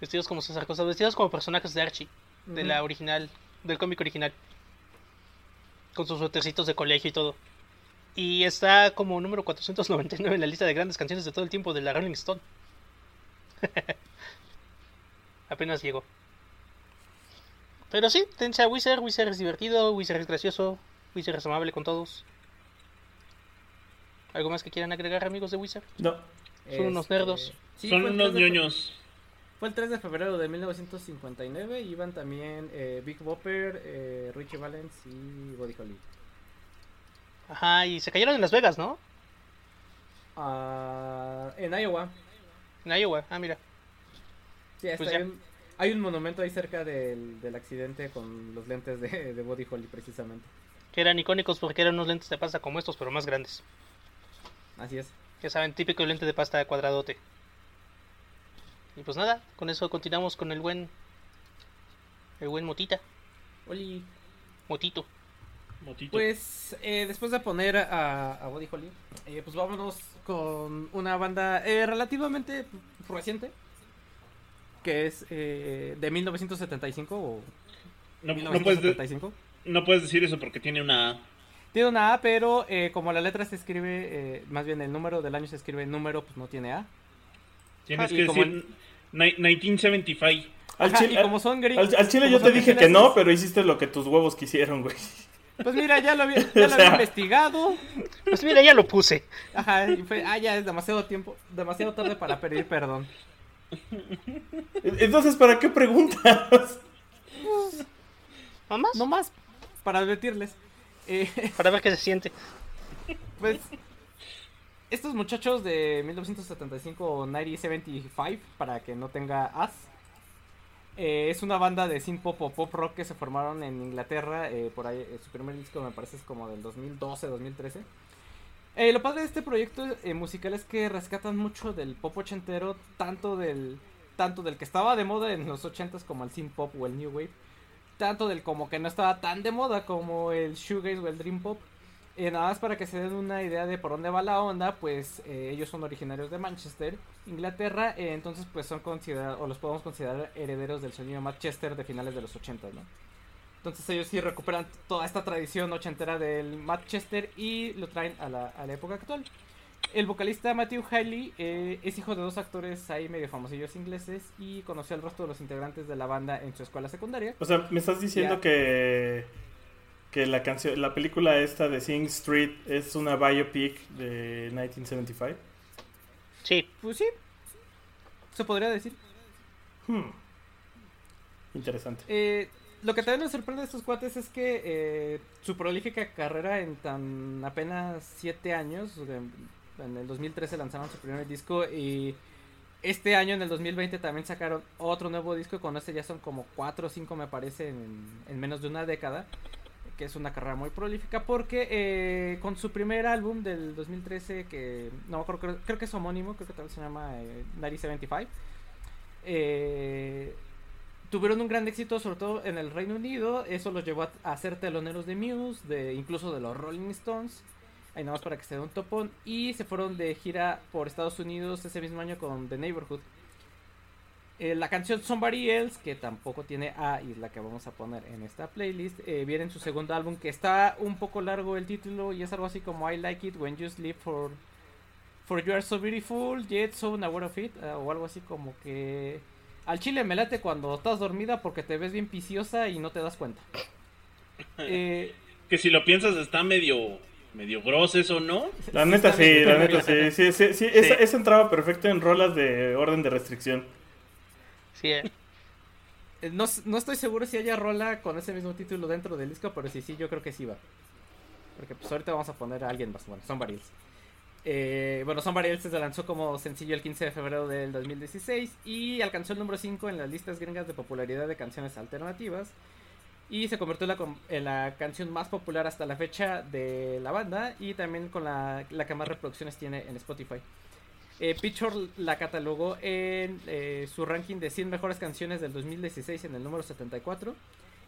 Vestidos como César Costa, vestidos como personajes de Archie, de la original, del cómic original. Con sus suétercitos de colegio y todo. Y está como número 499 en la lista de grandes canciones de todo el tiempo de la Rolling Stone. Apenas llegó. Pero sí, tense a Wizard, Wizard es divertido, Wizard es gracioso, Wizard es amable con todos. ¿Algo más que quieran agregar amigos de Wizard? No. Son unos nerdos. sí, Son el unos 3 de fe- ñoños. Fue el 3 de febrero de 1959. Iban también eh, Big Bopper, eh, Richie Valens y Buddy Holly. Ajá, y se cayeron en Las Vegas, ¿no? Ah, en Iowa. En Iowa, ah, mira. Sí, Pues ya. bien. Hay un monumento ahí cerca del, del accidente con los lentes de, de Body Holly, precisamente. Que eran icónicos porque eran unos lentes de pasta como estos, pero más grandes. Así es. Ya saben, típico lente de pasta cuadradote. Y pues nada, con eso continuamos con el buen. El buen Motita. Oli. Motito. Motito. Pues eh, después de poner a, a Body Holly, eh, pues vámonos con una banda eh, relativamente reciente. Que es eh, de 1975 o no, no puedes de- 1975. no puedes decir eso porque tiene una A. Tiene una A, pero eh, como la letra se escribe, eh, más bien el número del año se escribe número, pues no tiene A. Tienes Ah, que decir ni- 1975. Al, Ajá, chile, y como son gri- al- al chile como yo te dije que no, pero hiciste lo que tus huevos quisieron, güey. Pues mira, ya lo había, ya O lo sea- había investigado. Pues mira, ya lo puse. Ajá, y fue, ah, ya es demasiado tiempo, demasiado tarde para pedir perdón. Entonces, ¿para qué preguntas? ¿No más? No más, para advertirles. Eh, Para ver qué se siente. pues, estos muchachos de 1975 o 1975, para que no tenga as, eh, es una banda de synth pop o pop rock que se formaron en Inglaterra. eh, por ahí, eh, su primer disco me parece es como del 2012, 2013. Eh, lo padre de este proyecto musical es que rescatan mucho del pop ochentero, tanto del, tanto del que estaba de moda en los ochentas como el synth pop o el new wave, tanto del como que no estaba tan de moda como el shoegaze o el dream pop. Eh, nada más para que se den una idea de por dónde va la onda, pues eh, ellos son originarios de Manchester, Inglaterra, eh, entonces pues son considerados, o los podemos considerar herederos del sonido Manchester de finales de los 80, ¿no? Entonces ellos sí recuperan toda esta tradición ochentera del Manchester y lo traen a la, a la época actual. El vocalista Matthew Haley eh, es hijo de dos actores ahí medio famosillos ingleses y conoció al resto de los integrantes de la banda en su escuela secundaria. O sea, me estás diciendo Ya. que que la canción, la película esta de Sing Street es una biopic de 1975. Sí. Pues sí, se podría decir. Hmm. Interesante. Eh, lo que también nos sorprende de estos cuates es que eh, su prolífica carrera en tan apenas 7 años, en, el 2013 lanzaron su primer disco y este año en el 2020 también sacaron otro nuevo disco, con este ya son como 4 o 5 me parece en, en menos de una década, que es una carrera muy prolífica porque eh, con su primer álbum del 2013 que no acuerdo, creo, creo que es homónimo, creo que también se llama eh, 1975. Eh, tuvieron un gran éxito, sobre todo en el Reino Unido. Eso los llevó a, a ser teloneros de Muse, de incluso de los Rolling Stones. Ahí nada más para que se dé un topón. Y se fueron de gira por Estados Unidos ese mismo año con The Neighborhood. Eh, la canción Somebody Else, que tampoco tiene A y es la que vamos a poner en esta playlist, eh, viene en su segundo álbum, que está un poco largo el título y es algo así como I Like It When You Sleep for, for You Are So Beautiful, Yet So Unaware of It, eh, o algo así como que al chile me late cuando estás dormida porque te ves bien viciosa y no te das cuenta. Eh, Que si lo piensas está medio medio grosso eso, ¿no? La neta está sí, la neta sí. sí, sí, sí, Esa, esa entraba perfecto en rolas de orden de restricción. Sí, eh. Eh, No, no estoy seguro si haya rola con ese mismo título dentro del disco, pero sí, sí, yo creo que sí va. Porque pues ahorita vamos a poner a alguien más. Bueno, Somebody Else. Eh, bueno, Somebody Else se lanzó como sencillo el 15 de febrero del 2016 y alcanzó el número 5 en las listas gringas de popularidad de canciones alternativas. Y se convirtió en la, en la canción más popular hasta la fecha de la banda y también con la, la que más reproducciones tiene en Spotify. Eh, Pitchfork la catalogó en eh, su ranking de 100 mejores canciones del 2016 en el número 74.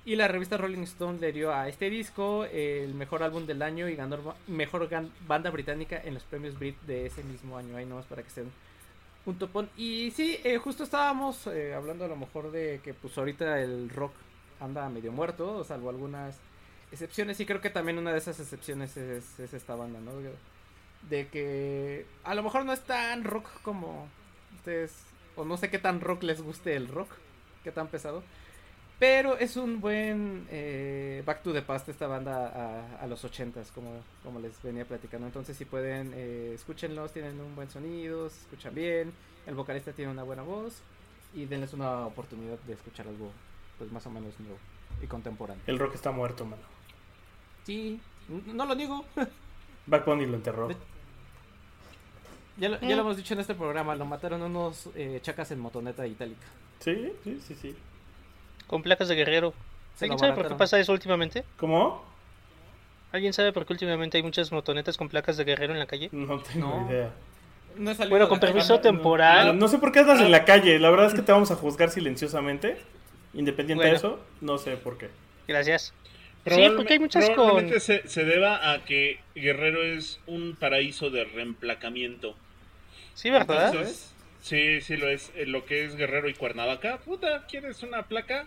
Y la revista Rolling Stone le dio a este disco el mejor álbum del año y ganó mejor banda británica en los premios Brit de ese mismo año. Ahí nomás para que estén un topón. Y sí, eh, justo estábamos eh, hablando a lo mejor de que pues ahorita el rock anda medio muerto, salvo algunas excepciones. Y creo que también una de esas excepciones es, es esta banda, ¿no? De que a lo mejor no es tan rock como ustedes, o no sé qué tan rock les guste el rock, qué tan pesado. Pero es un buen eh, back to the past esta banda a, a los ochentas, como, como les venía platicando. Entonces si pueden, eh, escúchenlos, tienen un buen sonido, se escuchan bien, el vocalista tiene una buena voz y denles una oportunidad de escuchar algo pues más o menos nuevo y contemporáneo. El rock está muerto, mano. Sí, no lo niego. Back Bunny lo enterró. De- Ya lo, ya lo hemos dicho en este programa, lo mataron unos eh, chacas en motoneta itálica. Sí, sí, sí, sí. Con placas de guerrero. Se ¿Alguien sabe por qué pasa eso últimamente? ¿Cómo? ¿Alguien sabe por qué últimamente hay muchas motonetas con placas de guerrero en la calle? No tengo No. idea. No Bueno, con permiso temporal. No, no sé por qué andas en la calle. La verdad es que te vamos a juzgar silenciosamente. Independiente de eso, no sé por qué. Gracias. Sí, porque hay muchas con... probablemente se, se deba a que Guerrero es un paraíso de reemplacamiento. Sí, ¿verdad? Entonces, sí, sí lo es. Eh, Lo que es Guerrero y Cuernavaca. Puta, ¿quieres una placa?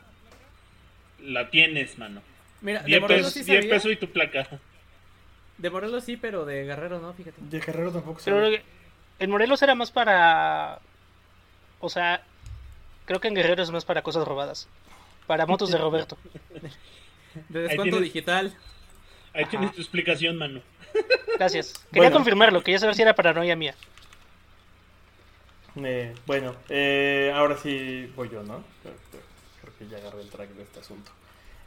La tienes, mano. Mira, de 10 Morelos pesos, sí 10 sabía. pesos y tu placa. De Morelos sí, pero de Guerrero no, fíjate. De Guerrero tampoco sé. Pero en Morelos era más para... O sea, creo que en Guerrero es más para cosas robadas. Para motos de Roberto. De descuento tienes- digital. Ahí Ajá. tienes tu explicación, mano. Gracias. Quería Bueno. confirmarlo, quería saber si era paranoia mía. Eh, bueno, eh, ahora sí voy yo, ¿no? Creo, creo- creo que ya agarré el track de este asunto.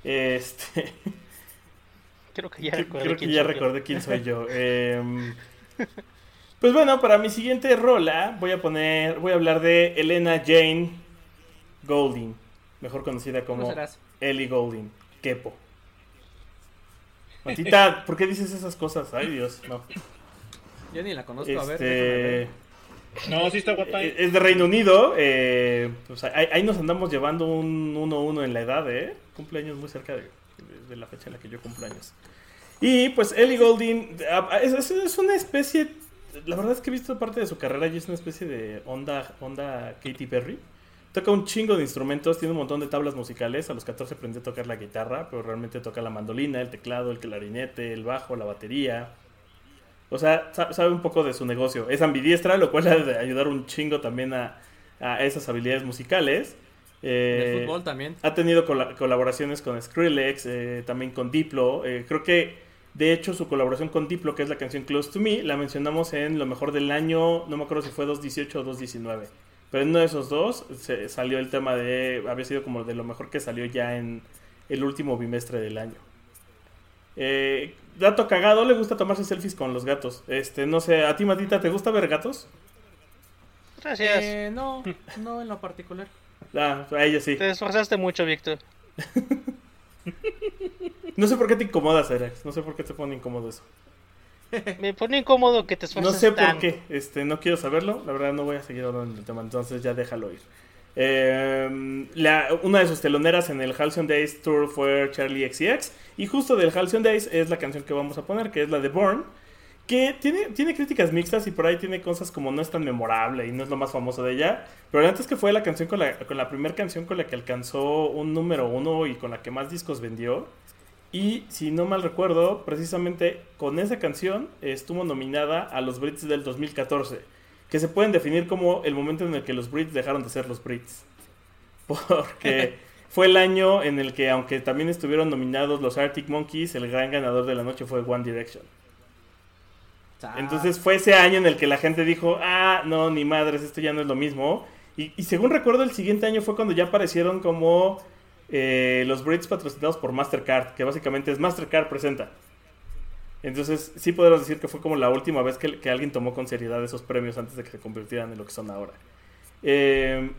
Este, Creo que ya recordé creo que quién ya soy yo. recordé quién soy yo. Em, pues bueno, para mi siguiente rola voy a poner, voy a hablar de Elena Jane Golding, mejor conocida ¿Cómo como? Ellie Golding, Kepo. Matita, ¿por qué dices esas cosas? Ay, Dios, no. Yo ni la conozco, a ver. No, sí está guapa. es de Reino Unido. eh, ahí, ahí nos andamos llevando un 1-1 en la edad, ¿eh? Cumpleaños muy cerca de, de la fecha en la que yo cumpleaños. Y pues Ellie Goulding es, es- es una especie. La verdad es que he visto parte de su carrera y es una especie de onda, onda Katy Perry. Toca un chingo de instrumentos, tiene un montón de tablas musicales. A los 14 aprendí a tocar la guitarra, pero realmente toca la mandolina, el teclado, el clarinete, el bajo, la batería. O sea, sa- sabe un poco de su negocio. Es ambidiestra, lo cual ha de ayudar un chingo también a, a esas habilidades musicales. De Eh, fútbol también. ha tenido cola- colaboraciones con Skrillex, eh, también con Diplo. eh, creo que, de hecho, su colaboración con Diplo, que es la canción Close to Me, la mencionamos en lo mejor del año, no me acuerdo si fue 2018 o 2019. Pero en uno de esos dos se salió el tema de, había sido como de lo mejor que salió ya en el último bimestre del año. Eh, dato cagado, le gusta tomarse selfies con los gatos. Este, no sé, ¿a ti, Matita, te gusta ver gatos? Gracias. Eh, no, no en lo particular. Ah, a ella sí. Te esforzaste mucho, Víctor. No sé por qué te incomodas, Alex. No sé por qué te pone incómodo eso. Me pone incómodo que te No esfuerces sé por qué, este, no quiero saberlo, la verdad no voy a seguir hablando del tema, entonces ya déjalo ir. Eh, una de sus teloneras en el Halcyon Days Tour fue Charlie XCX, y justo del Halcyon Days es la canción que vamos a poner, que es la de Born, que tiene, tiene críticas mixtas y por ahí tiene cosas como no es tan memorable y no es lo más famoso de ella, pero antes que fue la canción con la, con la primera canción con la que alcanzó un número uno y con la que más discos vendió. Y si no mal recuerdo, precisamente con esa canción estuvo nominada a los Brits del 2014, que se pueden definir como el momento en el que los Brits dejaron de ser los Brits. Porque fue el año en el que, aunque también estuvieron nominados los Arctic Monkeys, el gran ganador de la noche fue One Direction. Ah, Entonces fue ese año en el que la gente dijo, ah, no, ni madres, esto ya no es lo mismo. Y, y según recuerdo, el siguiente año fue cuando ya aparecieron como eh, los Brits patrocinados por Mastercard, que básicamente es Mastercard presenta. Entonces sí podemos decir que fue como la última vez que, que alguien tomó con seriedad esos premios antes de que se convirtieran en lo que son ahora. Eh,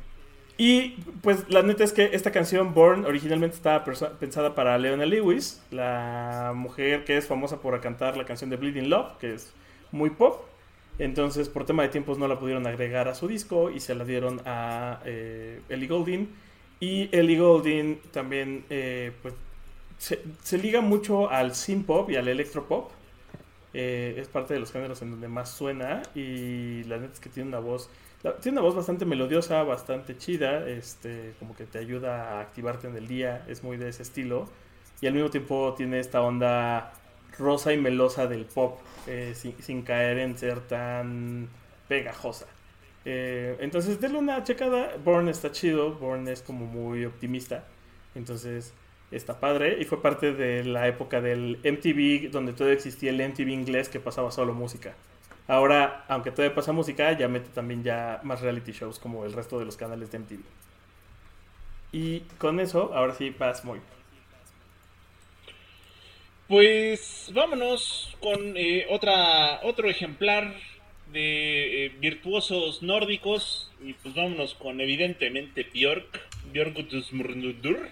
y pues la neta es que esta canción, Born, originalmente estaba pensada para Leona Lewis, la mujer que es famosa por cantar la canción de Bleeding Love, que es muy pop. Entonces, por tema de tiempos, no la pudieron agregar a su disco y se la dieron a eh, Ellie Goulding. Y Ellie Goulding también, eh, pues, se, liga mucho al synth pop y al electro pop. Eh, es parte de los géneros en donde más suena y la neta es que tiene una voz tiene una voz bastante melodiosa, bastante chida, este, como que te ayuda a activarte en el día, es muy de ese estilo y al mismo tiempo tiene esta onda rosa y melosa del pop, eh, sin, sin caer en ser tan pegajosa. Eh, entonces, denle una checada. Born está chido. Born es como muy optimista. Entonces, está padre. Y fue parte de la época del MTV, donde todavía existía el MTV inglés que pasaba solo música. Ahora, aunque todavía pasa música, ya mete también ya más reality shows como el resto de los canales de MTV. Y con eso, ahora sí, vas muy. Pues vámonos con eh, otra otro ejemplar de eh, virtuosos nórdicos. Y pues vámonos con evidentemente Björk, Björk Gudmundur,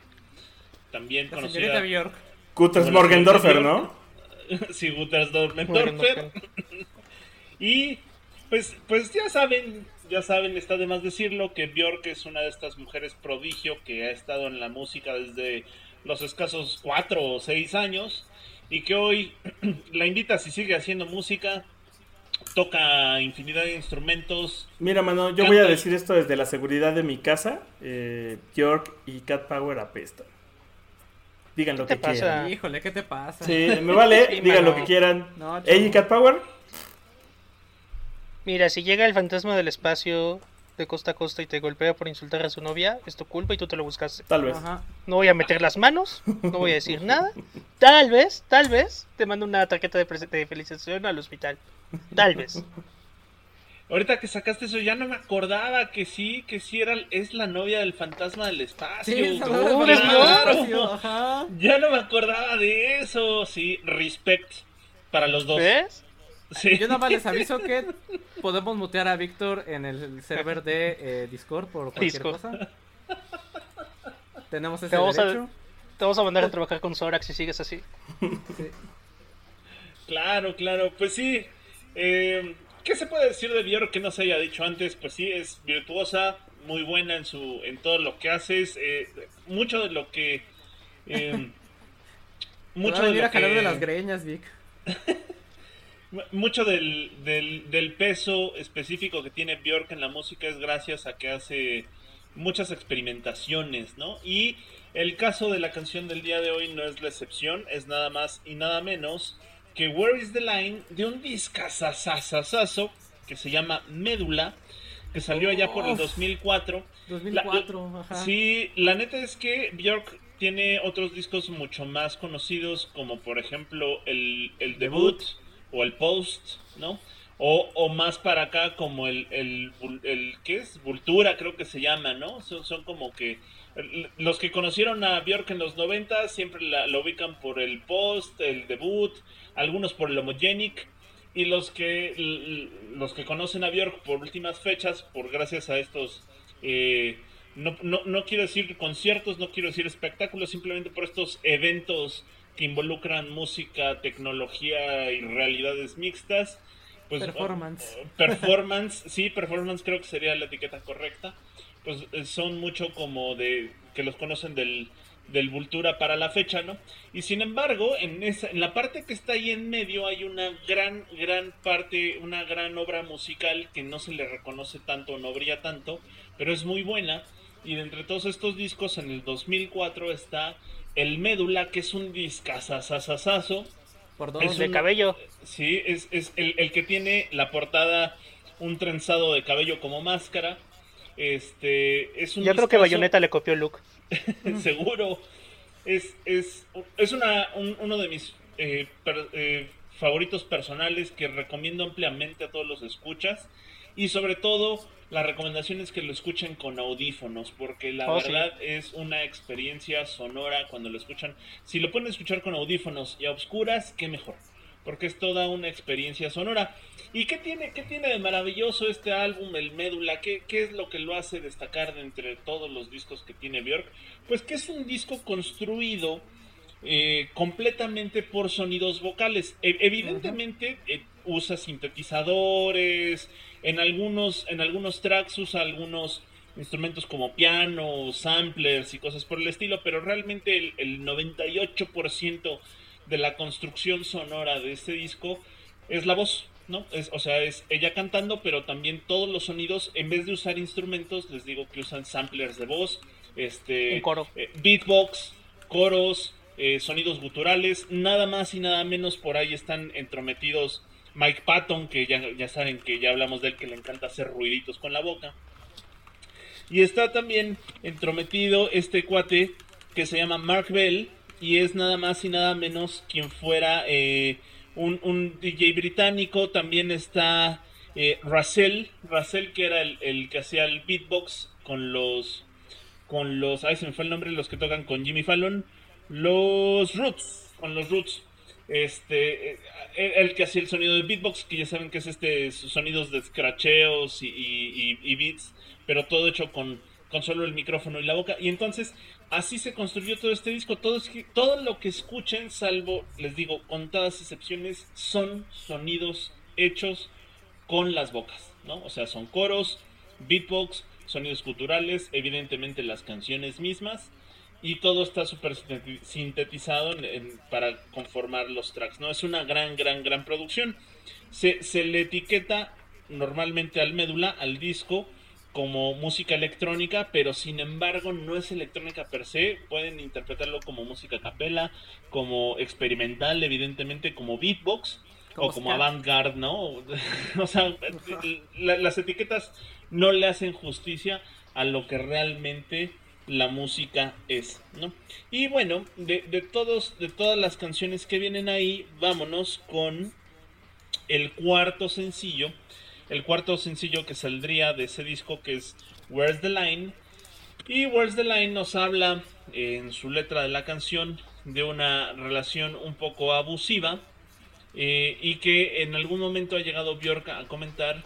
también La conocida señorita Bjork. Bueno, Morgendorfer. ¿no? sí, Guttersdorfer. Y pues, pues ya saben, ya saben, está de más decirlo que Björk es una de estas mujeres prodigio que ha estado en la música desde los escasos cuatro o seis años y que hoy la invita si sigue haciendo música, toca infinidad de instrumentos. Mira, mano, yo voy a decir esto desde la seguridad de mi casa. Eh, York y Cat Power apestan. Digan lo ¿Qué que te pasa? quieran. Híjole, ¿qué te pasa? Sí, me vale, Sí, digan lo que quieran. No, ¿Ella y chavo. Cat Power? Mira, si llega el fantasma del espacio de costa a costa y te golpea por insultar a su novia, es tu culpa y tú te lo buscaste. Tal vez. Ajá. No voy a meter las manos, no voy a decir nada. Tal vez, tal vez, te mando una tarjeta de, de felicitación al hospital. Tal vez. Ahorita que sacaste eso ya no me acordaba que sí, que sí era, es la novia del fantasma del espacio. Sí, esa ¡Oh, espacio, Ajá. Ya no me acordaba de eso. Sí, respect para los dos. ¿Ves? Sí. Yo nada más les aviso que podemos mutear a Víctor en el server de eh, Discord por cualquier Discord. cosa. Tenemos ese Te vamos, a, derecho. te vamos a mandar a trabajar con Zorax si sigues así. Sí. Claro, claro. Pues sí. eh, ¿Qué se puede decir de Björk que no se haya dicho antes? Pues sí, es virtuosa, muy buena en su en todo lo que haces. eh, mucho de lo que. eh, Mucho de lo a que- de las greñas, Vic. Mucho del, del, del peso específico que tiene Björk en la música es gracias a que hace muchas experimentaciones, ¿no? Y el caso de la canción del día de hoy no es la excepción, es nada más y nada menos que Where is the Line de un discazazazazazo que se llama Médula, que salió allá por el Uf. 2004. 2004, ajá. Sí, la neta es que Björk tiene otros discos mucho más conocidos, como por ejemplo el, el debut, Debut. o el post, ¿no? O, o más para acá como el, el, el- ¿qué es? Vultura creo que se llama, ¿no? Son, son como que los que conocieron a Björk en los 90 siempre la, ubican por el post, el debut, algunos por el homogenic y los que los que conocen a Björk por últimas fechas, por gracias a estos eh, no, no, no quiero decir conciertos, no quiero decir espectáculos, simplemente por estos eventos que involucran música, tecnología y realidades mixtas. Pues, Performance. performance, sí, performance creo que sería la etiqueta correcta. Pues eh, son mucho como de que los conocen del, del Vultura para la fecha, ¿no? Y sin embargo, en, esa, en la parte que está ahí en medio hay una gran, gran parte, una gran obra musical que no se le reconoce tanto, no brilla tanto, pero es muy buena. Y de entre todos estos discos, en el 2004 está El Médula, que es un discazazazazazo. Por dos. Es De cabello. Sí, es, es el, el que tiene la portada un trenzado de cabello como máscara. Este, es un Yo creo que Bayonetta le copió Luke. seguro. Es, es, es una, un- uno de mis eh, per- eh, favoritos personales que recomiendo ampliamente a todos los escuchas. Y sobre todo, la recomendación es que lo escuchen con audífonos, porque la Oh, sí. verdad es una experiencia sonora cuando lo escuchan. Si lo pueden escuchar con audífonos y a obscuras, qué mejor, porque es toda una experiencia sonora. ¿Y qué tiene, qué tiene de maravilloso este álbum, el Médula? ¿Qué, ¿Qué es lo que lo hace destacar de entre todos los discos que tiene Björk? Pues que es un disco construido eh, completamente por sonidos vocales. E- evidentemente eh, usa sintetizadores, en algunos, en algunos tracks usa algunos instrumentos como piano, samplers y cosas por el estilo, pero realmente el, el 98% de la construcción sonora de este disco es la voz, ¿no? Es, o sea, es ella cantando, pero también todos los sonidos, en vez de usar instrumentos, les digo que usan samplers de voz, este, Un coro. eh, beatbox, coros, eh, sonidos guturales, nada más y nada menos por ahí están entrometidos Mike Patton, que ya, ya saben que ya hablamos de él, que le encanta hacer ruiditos con la boca. Y está también entrometido este cuate que se llama Mark Bell y es nada más y nada menos quien fuera eh, un, un DJ británico. También está eh, Russell, Russell que era el, el que hacía el beatbox con los, con los, ay se me fue el nombre, los que tocan con Jimmy Fallon, los Roots, con los Roots. Este, eh, el, que hacía el sonido de beatbox, que ya saben que es este sonidos de scratcheos y, y, y beats, pero todo hecho con, con solo el micrófono y la boca. Y entonces así se construyó todo este disco. Todo, lo que escuchen, salvo, les digo, contadas excepciones, son sonidos hechos con las bocas, ¿no? O sea, son coros, beatbox, sonidos culturales, evidentemente las canciones mismas y todo está súper sintetizado para conformar los tracks, ¿no? Es una gran, gran, gran producción. Se, se le etiqueta normalmente al médula, al disco, como música electrónica, pero sin embargo no es electrónica per se, pueden interpretarlo como música capela, como experimental, evidentemente como beatbox o como avant-garde, ¿no? o sea, las etiquetas no le hacen justicia a lo que realmente la música es, ¿no? Y bueno, de, de, todos, de todas las canciones que vienen ahí, vámonos con el cuarto sencillo. El cuarto sencillo que saldría de ese disco que es Where's the Line. Y Where's the Line nos habla en su letra de la canción de una relación un poco abusiva eh, y que en algún momento ha llegado Bjork a comentar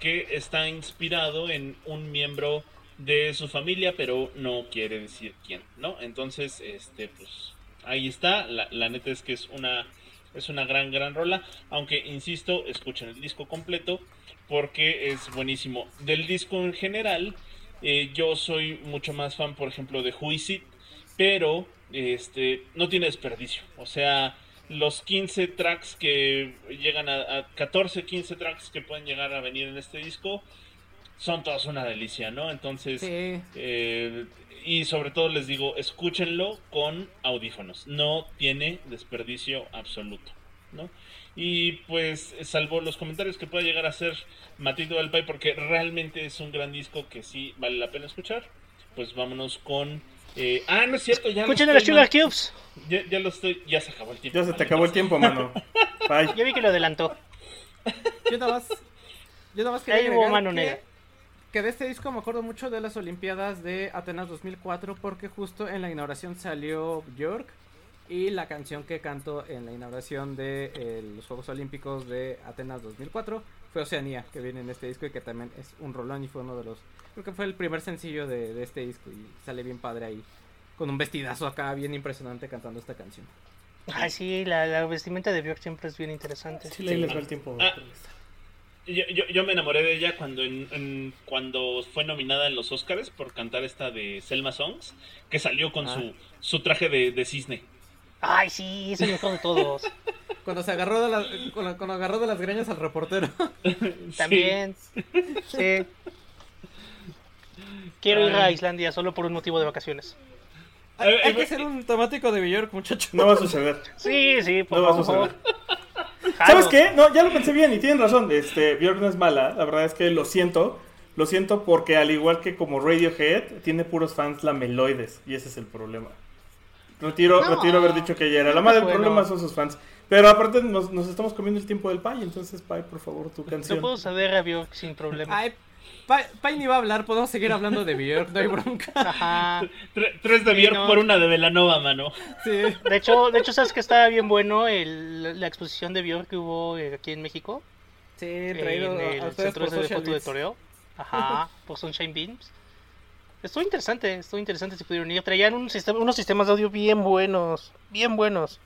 que está inspirado en un miembro de su familia, pero no quiere decir quién, ¿no? Entonces, este, pues ahí está. La, la, neta es que es una, es una gran, gran rola. Aunque, insisto, escuchen el disco completo porque es buenísimo. Del disco en general, eh, yo soy mucho más fan, por ejemplo, de Juicy, pero este, no tiene desperdicio. O sea, los 15 tracks que llegan a, 14, 15 tracks que pueden llegar a venir en este disco son todas una delicia, ¿no? Entonces, eh, y sobre todo les digo, escúchenlo con audífonos, no tiene desperdicio absoluto, ¿no? Y pues, salvo los comentarios que pueda llegar a hacer Matito del Pai, porque realmente es un gran disco que sí vale la pena escuchar, pues vámonos con eh, ah, no es cierto, ya. Escuchen los Sugar Cubes. Ya, ya, lo estoy. Ya se acabó el tiempo. Ya se te acabó el tiempo, mano. Bye. Yo vi que lo adelantó. Yo nada más. Yo nada más quería agregar mano que, que, de este disco me acuerdo mucho de las Olimpiadas de Atenas 2004 porque justo en la inauguración salió Björk y la canción que cantó en la inauguración de eh, los Juegos Olímpicos de Atenas 2004 fue Oceanía, que viene en este disco y que también es un rolón y fue uno de los... Creo que fue el primer sencillo de, este disco y sale bien padre ahí, con un vestidazo acá bien impresionante cantando esta canción. Ay, sí, la, vestimenta de Björk siempre es bien interesante. Sí, le les el tiempo. Ah, yo, yo, me enamoré de ella cuando en, cuando fue nominada en los Oscars por cantar esta de Selma Songs, que salió con ah. su, su traje de, de cisne. Ay, sí, es el mejor de todos. Cuando se agarró de, la, cuando, agarró de las greñas al reportero. También. Sí. Quiero ir a Islandia solo por un motivo de vacaciones. Hay, que ser un temático de Bjork, muchacho. No va a suceder. Sí, sí, por no. Va a suceder. ¿Sabes qué? No, ya lo pensé bien y tienen razón. Este, Bjork no es mala. La verdad es que lo siento. Lo siento porque al igual que como Radiohead, tiene puros fans lameloides. Y ese es el problema. Retiro, retiro haber dicho que ella era la madre. El problema son sus fans. Pero aparte nos, nos estamos comiendo el tiempo del Pai, entonces Pai, por favor, tu canción. No puedo saber a Björk sin problema. Ay, Pai, ni va a hablar, podemos seguir hablando de Björk, no hay bronca. Ajá. Tres de Björk por una de Velanova, mano. Sí. De hecho, de hecho sabes que estaba bien bueno el, la exposición de Björk que hubo eh, aquí en México. Sí, traído en el centro de foto de toreo. Ajá, por Sunshine Beams. Estuvo interesante, estuvo interesante si pudieron ir. Traían un sistema, unos sistemas de audio bien buenos, bien buenos.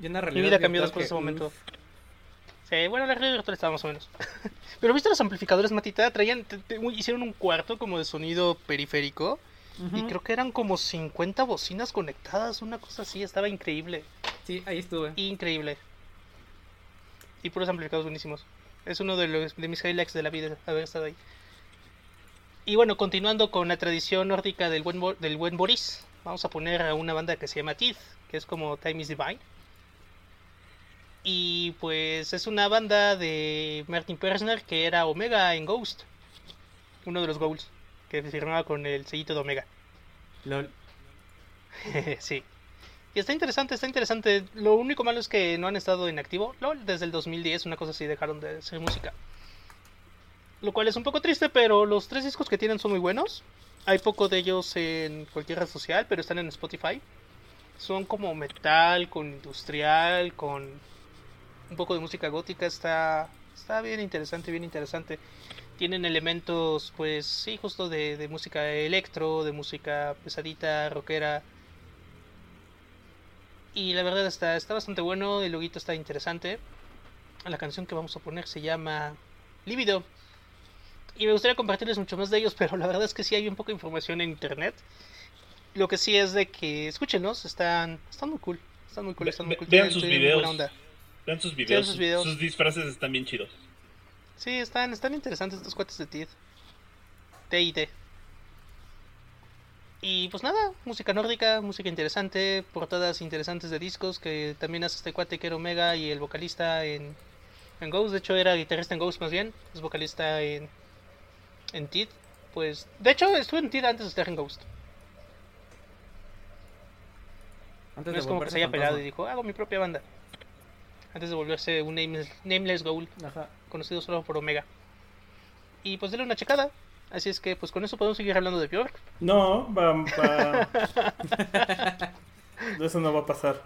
Y una Mi vida cambió después de ese momento. Sí, bueno, la realidad virtual estaba más o menos. Pero viste los amplificadores, Matita, traían, hicieron un cuarto como de sonido periférico. Y creo que eran como 50 bocinas conectadas, una cosa así, estaba increíble. Sí, ahí estuve. Increíble. Y puros amplificadores buenísimos. Es uno de, los, de mis highlights de la vida haber estado ahí. Y bueno, continuando con la tradición nórdica del buen, del buen Boris, vamos a poner a una banda que se llama Teeth, que es como Time is Divine. Y pues es una banda de Martin Persner que era Omega en Ghost. Uno de los Goals que firmaba con el sellito de Omega. LOL. sí. Y está interesante, está interesante. Lo único malo es que no han estado en activo. LOL, desde el 2010, una cosa así, dejaron de hacer música. Lo cual es un poco triste, pero los tres discos que tienen son muy buenos. Hay poco de ellos en cualquier red social, pero están en Spotify. son como metal, con industrial, con un poco de música gótica, está, está bien interesante, bien interesante. Tienen elementos, pues sí, justo de, de música electro, de música pesadita, rockera. Y la verdad está, está bastante bueno, el loguito está interesante. La canción que vamos a poner se llama Lívido. Y me gustaría compartirles mucho más de ellos, pero la verdad es que sí hay un poco de información en internet. Lo que sí es de que escúchenos, están, están muy cool. Están muy cool, están muy cool. Vean sus videos. buena onda. Vean sus videos. sus videos. Sus disfraces están bien chidos. Sí, están, están interesantes estos cuates de TID. T&D. Y pues nada, música nórdica, música interesante, portadas interesantes de discos que también hace este cuate que era Omega y el vocalista en, en Ghost. De hecho, era guitarrista en Ghost más bien, es vocalista en, en TID. Pues, de hecho, estuve en TID antes de estar en Ghost. Antes No es como que se haya pelado y dijo, hago mi propia banda. Antes de volverse un nameless, nameless Goal. Ajá. conocido solo por Omega. Y pues denle una checada. Así es que pues con eso podemos seguir hablando de Björk. No, va, va- Eso no va a pasar.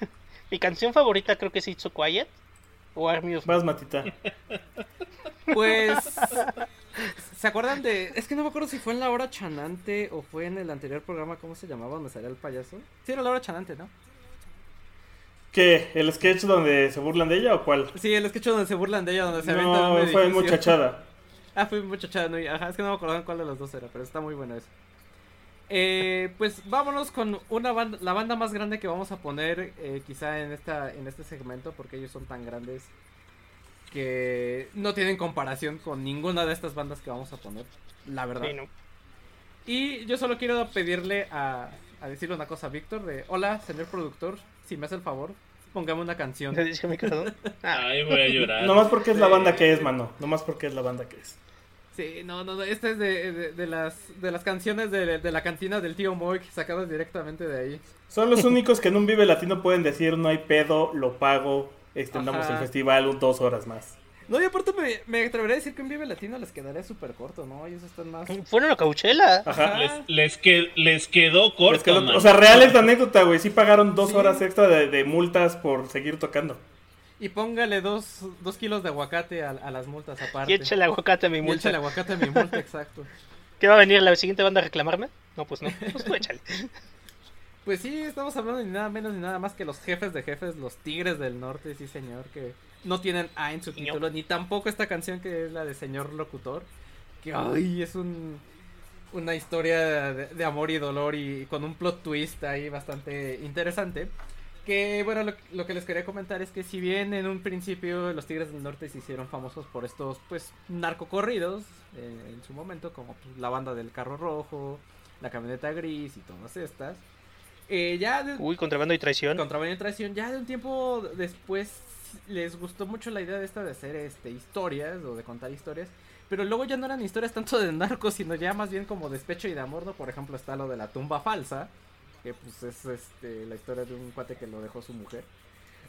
Mi canción favorita creo que es It's So Quiet o Army of Vas, Matita. Pues. ¿Se acuerdan de.? Es que no me acuerdo si fue en la hora chanante o fue en el anterior programa, ¿cómo se llamaba? Donde salía el payaso. Sí, era la hora chanante, ¿no? ¿Qué? ¿El sketch donde se burlan de ella o cuál? Sí, el sketch donde se burlan de ella, donde se No, un fue muchachada. Ah, fue muchachada, no, ajá, es que no me acuerdo cuál de los dos era, pero está muy bueno eso. Eh, pues vámonos con una banda, la banda más grande que vamos a poner eh, quizá en esta en este segmento porque ellos son tan grandes que no tienen comparación con ninguna de estas bandas que vamos a poner, la verdad. Sí, no. Y yo solo quiero pedirle a, a decirle una cosa a Víctor de, hola, señor productor, si me hace el favor, póngame una canción. ¿Le dije a mi corazón? Ay, voy a llorar. Nomás porque es la banda que es, mano. Nomás porque es la banda que es. Sí, no, no, no, esta es de, de, de las, de las canciones de, de la cantina del tío Moik, sacadas directamente de ahí. Son los únicos que en un Vive Latino pueden decir no hay pedo, lo pago, extendamos Ajá. el festival dos horas más. No, y aparte me, me atrevería a decir que un Vive Latino les quedaría súper corto, ¿no? Ellos están más... Fueron a Coachella. Ajá. Les, les, que- les quedó corto. Les quedó- man. o sea, real es la anécdota, güey. Sí pagaron dos Sí. horas extra de, de multas por seguir tocando. Y póngale dos, dos kilos de aguacate a, a las multas aparte. Y échale aguacate a mi Y échale multa. aguacate a mi multa, exacto. ¿Qué va a venir la siguiente banda a reclamarme? No, pues no. Pues tú échale. Pues sí, estamos hablando ni nada menos ni nada más que los jefes de jefes, los tigres del norte, sí señor, que no tienen A en su título, ni tampoco esta canción que es la de señor locutor, que ay, es un una historia de, de amor y dolor y con un plot twist ahí bastante interesante. Que bueno, lo, lo que les quería comentar es que si bien en un principio los Tigres del Norte se hicieron famosos por estos pues narcocorridos eh, en su momento, como pues, la banda del carro rojo, la camioneta gris y todas estas, eh, ya de, Uy, contrabando y traición. Contrabando y traición, ya de un tiempo después les gustó mucho la idea de esta de hacer este historias o de contar historias, pero luego ya no eran historias tanto de narcos, sino ya más bien como despecho y de amor, ¿no? Por ejemplo, está lo de la tumba falsa, que pues es este la historia de un cuate que lo dejó su mujer.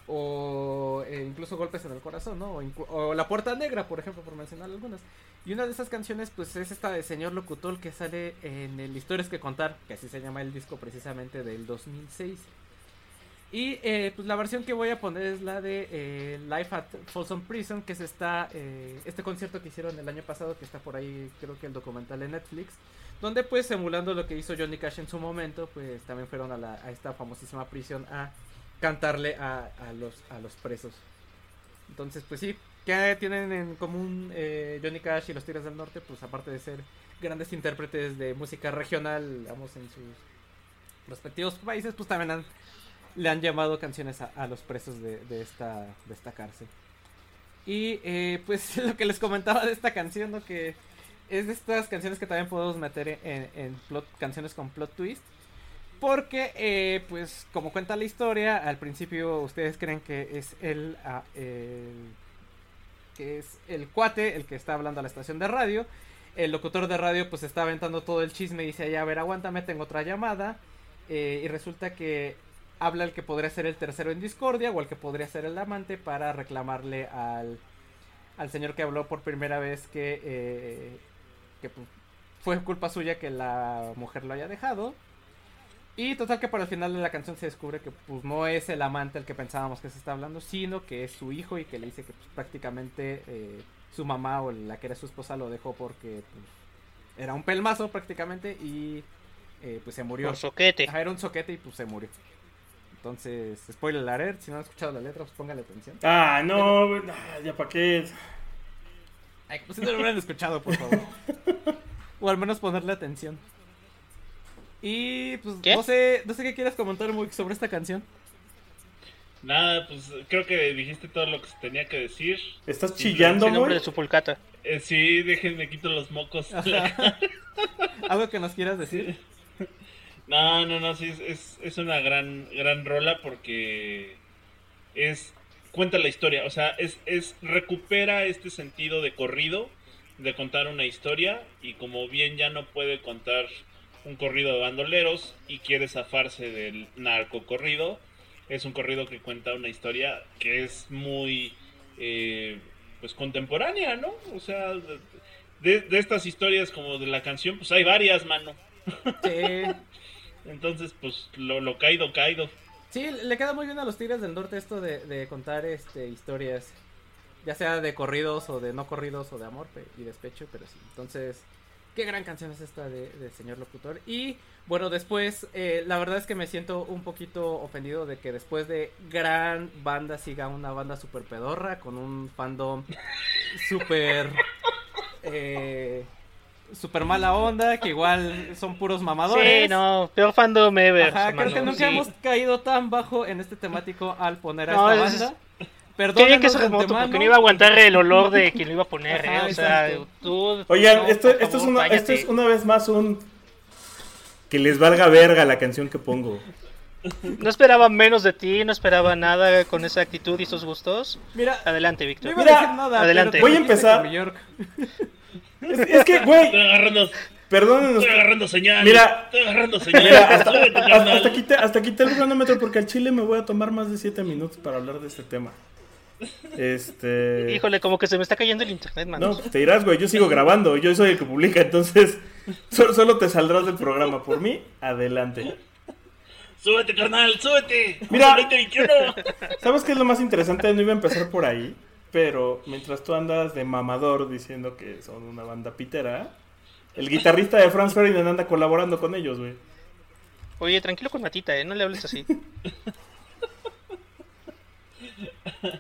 O eh, incluso golpes en el corazón, ¿no? O, La Puerta Negra, por ejemplo, por mencionar algunas. Y una de esas canciones, pues es esta de Señor Locutor que sale en el Historias que Contar, que así se llama el disco precisamente del 2006. Y eh, pues la versión que voy a poner es la de eh, Life at Folsom Prison, que es esta, eh, este concierto que hicieron el año pasado, que está por ahí, creo que el documental en Netflix, donde pues emulando lo que hizo Johnny Cash en su momento, pues también fueron a, la, a esta famosísima prisión a cantarle a, a los, a los presos. Entonces, pues sí, ¿qué tienen en común eh, Johnny Cash y los Tigres del Norte? Pues aparte de ser grandes intérpretes de música regional, digamos, en sus respectivos países, pues también han, le han llamado canciones a, a los presos de, esta, de esta cárcel. Y eh, pues lo que les comentaba de esta canción, ¿no? que es de estas canciones que también podemos meter en, en plot, canciones con plot twist. Porque, eh, pues, como cuenta la historia, al principio ustedes creen que es el, ah, el- que es el cuate el que está hablando a la estación de radio. El locutor de radio, pues, está aventando todo el chisme y dice, ya, a ver, aguántame, tengo otra llamada. Eh, y resulta que habla el que podría ser el tercero en discordia o el que podría ser el amante para reclamarle al, al señor que habló por primera vez que, eh, que pues, fue culpa suya que la mujer lo haya dejado. Y total que para el final de la canción se descubre que pues no es el amante el que pensábamos que se está hablando, sino que es su hijo y que le dice que pues, prácticamente eh, su mamá o la que era su esposa lo dejó porque pues, era un pelmazo prácticamente y eh, pues se murió. Por soquete. Ajá, era un soquete y pues se murió. Entonces, spoiler alert, si no han escuchado la letra, pues póngale atención. Ah, no, güey, ya para qué. Ay, pues si no lo hubieran escuchado, por favor. o al menos ponerle atención. Y pues ¿Qué? no sé, no sé qué quieras comentar muy sobre esta canción. Nada, pues creo que dijiste todo lo que se tenía que decir. ¿Estás Sí, chillando, El nombre güey? de su pulcata. Eh, sí, déjenme quito los mocos. Algo que nos quieras decir. No, no, no, sí, es, es, es una gran, gran rola porque es, cuenta la historia, o sea, es, es, recupera este sentido de corrido, de contar una historia, y como bien ya no puede contar un corrido de bandoleros y quiere zafarse del narco corrido, es un corrido que cuenta una historia que es muy, eh, pues, contemporánea, ¿no? O sea, de, de estas historias como de la canción, pues hay varias, mano. Sí. Entonces, pues lo, lo caído, caído. Sí, le queda muy bien a los Tigres del Norte esto de, de contar este historias, ya sea de corridos o de no corridos o de amor y despecho, pero sí. Entonces, qué gran canción es esta de, de Señor Locutor. Y bueno, después, eh, la verdad es que me siento un poquito ofendido de que después de gran banda siga una banda super pedorra con un fandom super... Eh, super mala onda, que igual son puros mamadores. Sí, no, peor fandom ever. Ajá, creo que nunca sí. hemos caído tan bajo en este temático al poner a No, esta es- banda. Perdónenos que es de remoto, porque no iba a aguantar el olor de quien lo iba a poner, Ajá, ¿eh? O sea, tú. Oigan, no, esto, esto, es una, esto es una vez más un... Que les valga verga la canción que pongo. No esperaba menos de ti, no esperaba nada con esa actitud y esos gustos. Mira, Adelante, no Víctor. iba a Mira, decir nada. adelante. Voy a empezar. Es, es que, güey, Estoy agarrando, perdónenos. estoy agarrando señal. Mira. estoy agarrando señal. Mira, hasta, hasta- quité, hasta quité el cronómetro porque al chile me voy a tomar más de 7 minutos para hablar de este tema. Este... Híjole, como que se me está cayendo el internet, mano. No, te dirás, güey, yo sigo grabando, yo soy el que publica, entonces solo, solo te saldrás del programa. Por mí, adelante. Súbete, carnal, súbete. Mira. Vamos al 2021. ¿Sabes qué es lo más interesante? No iba a empezar por ahí, pero mientras tú andas de mamador diciendo que son una banda pitera, el guitarrista de Franz Ferdinand anda colaborando con ellos, güey. Oye, tranquilo con Matita, ¿eh? No le hables así.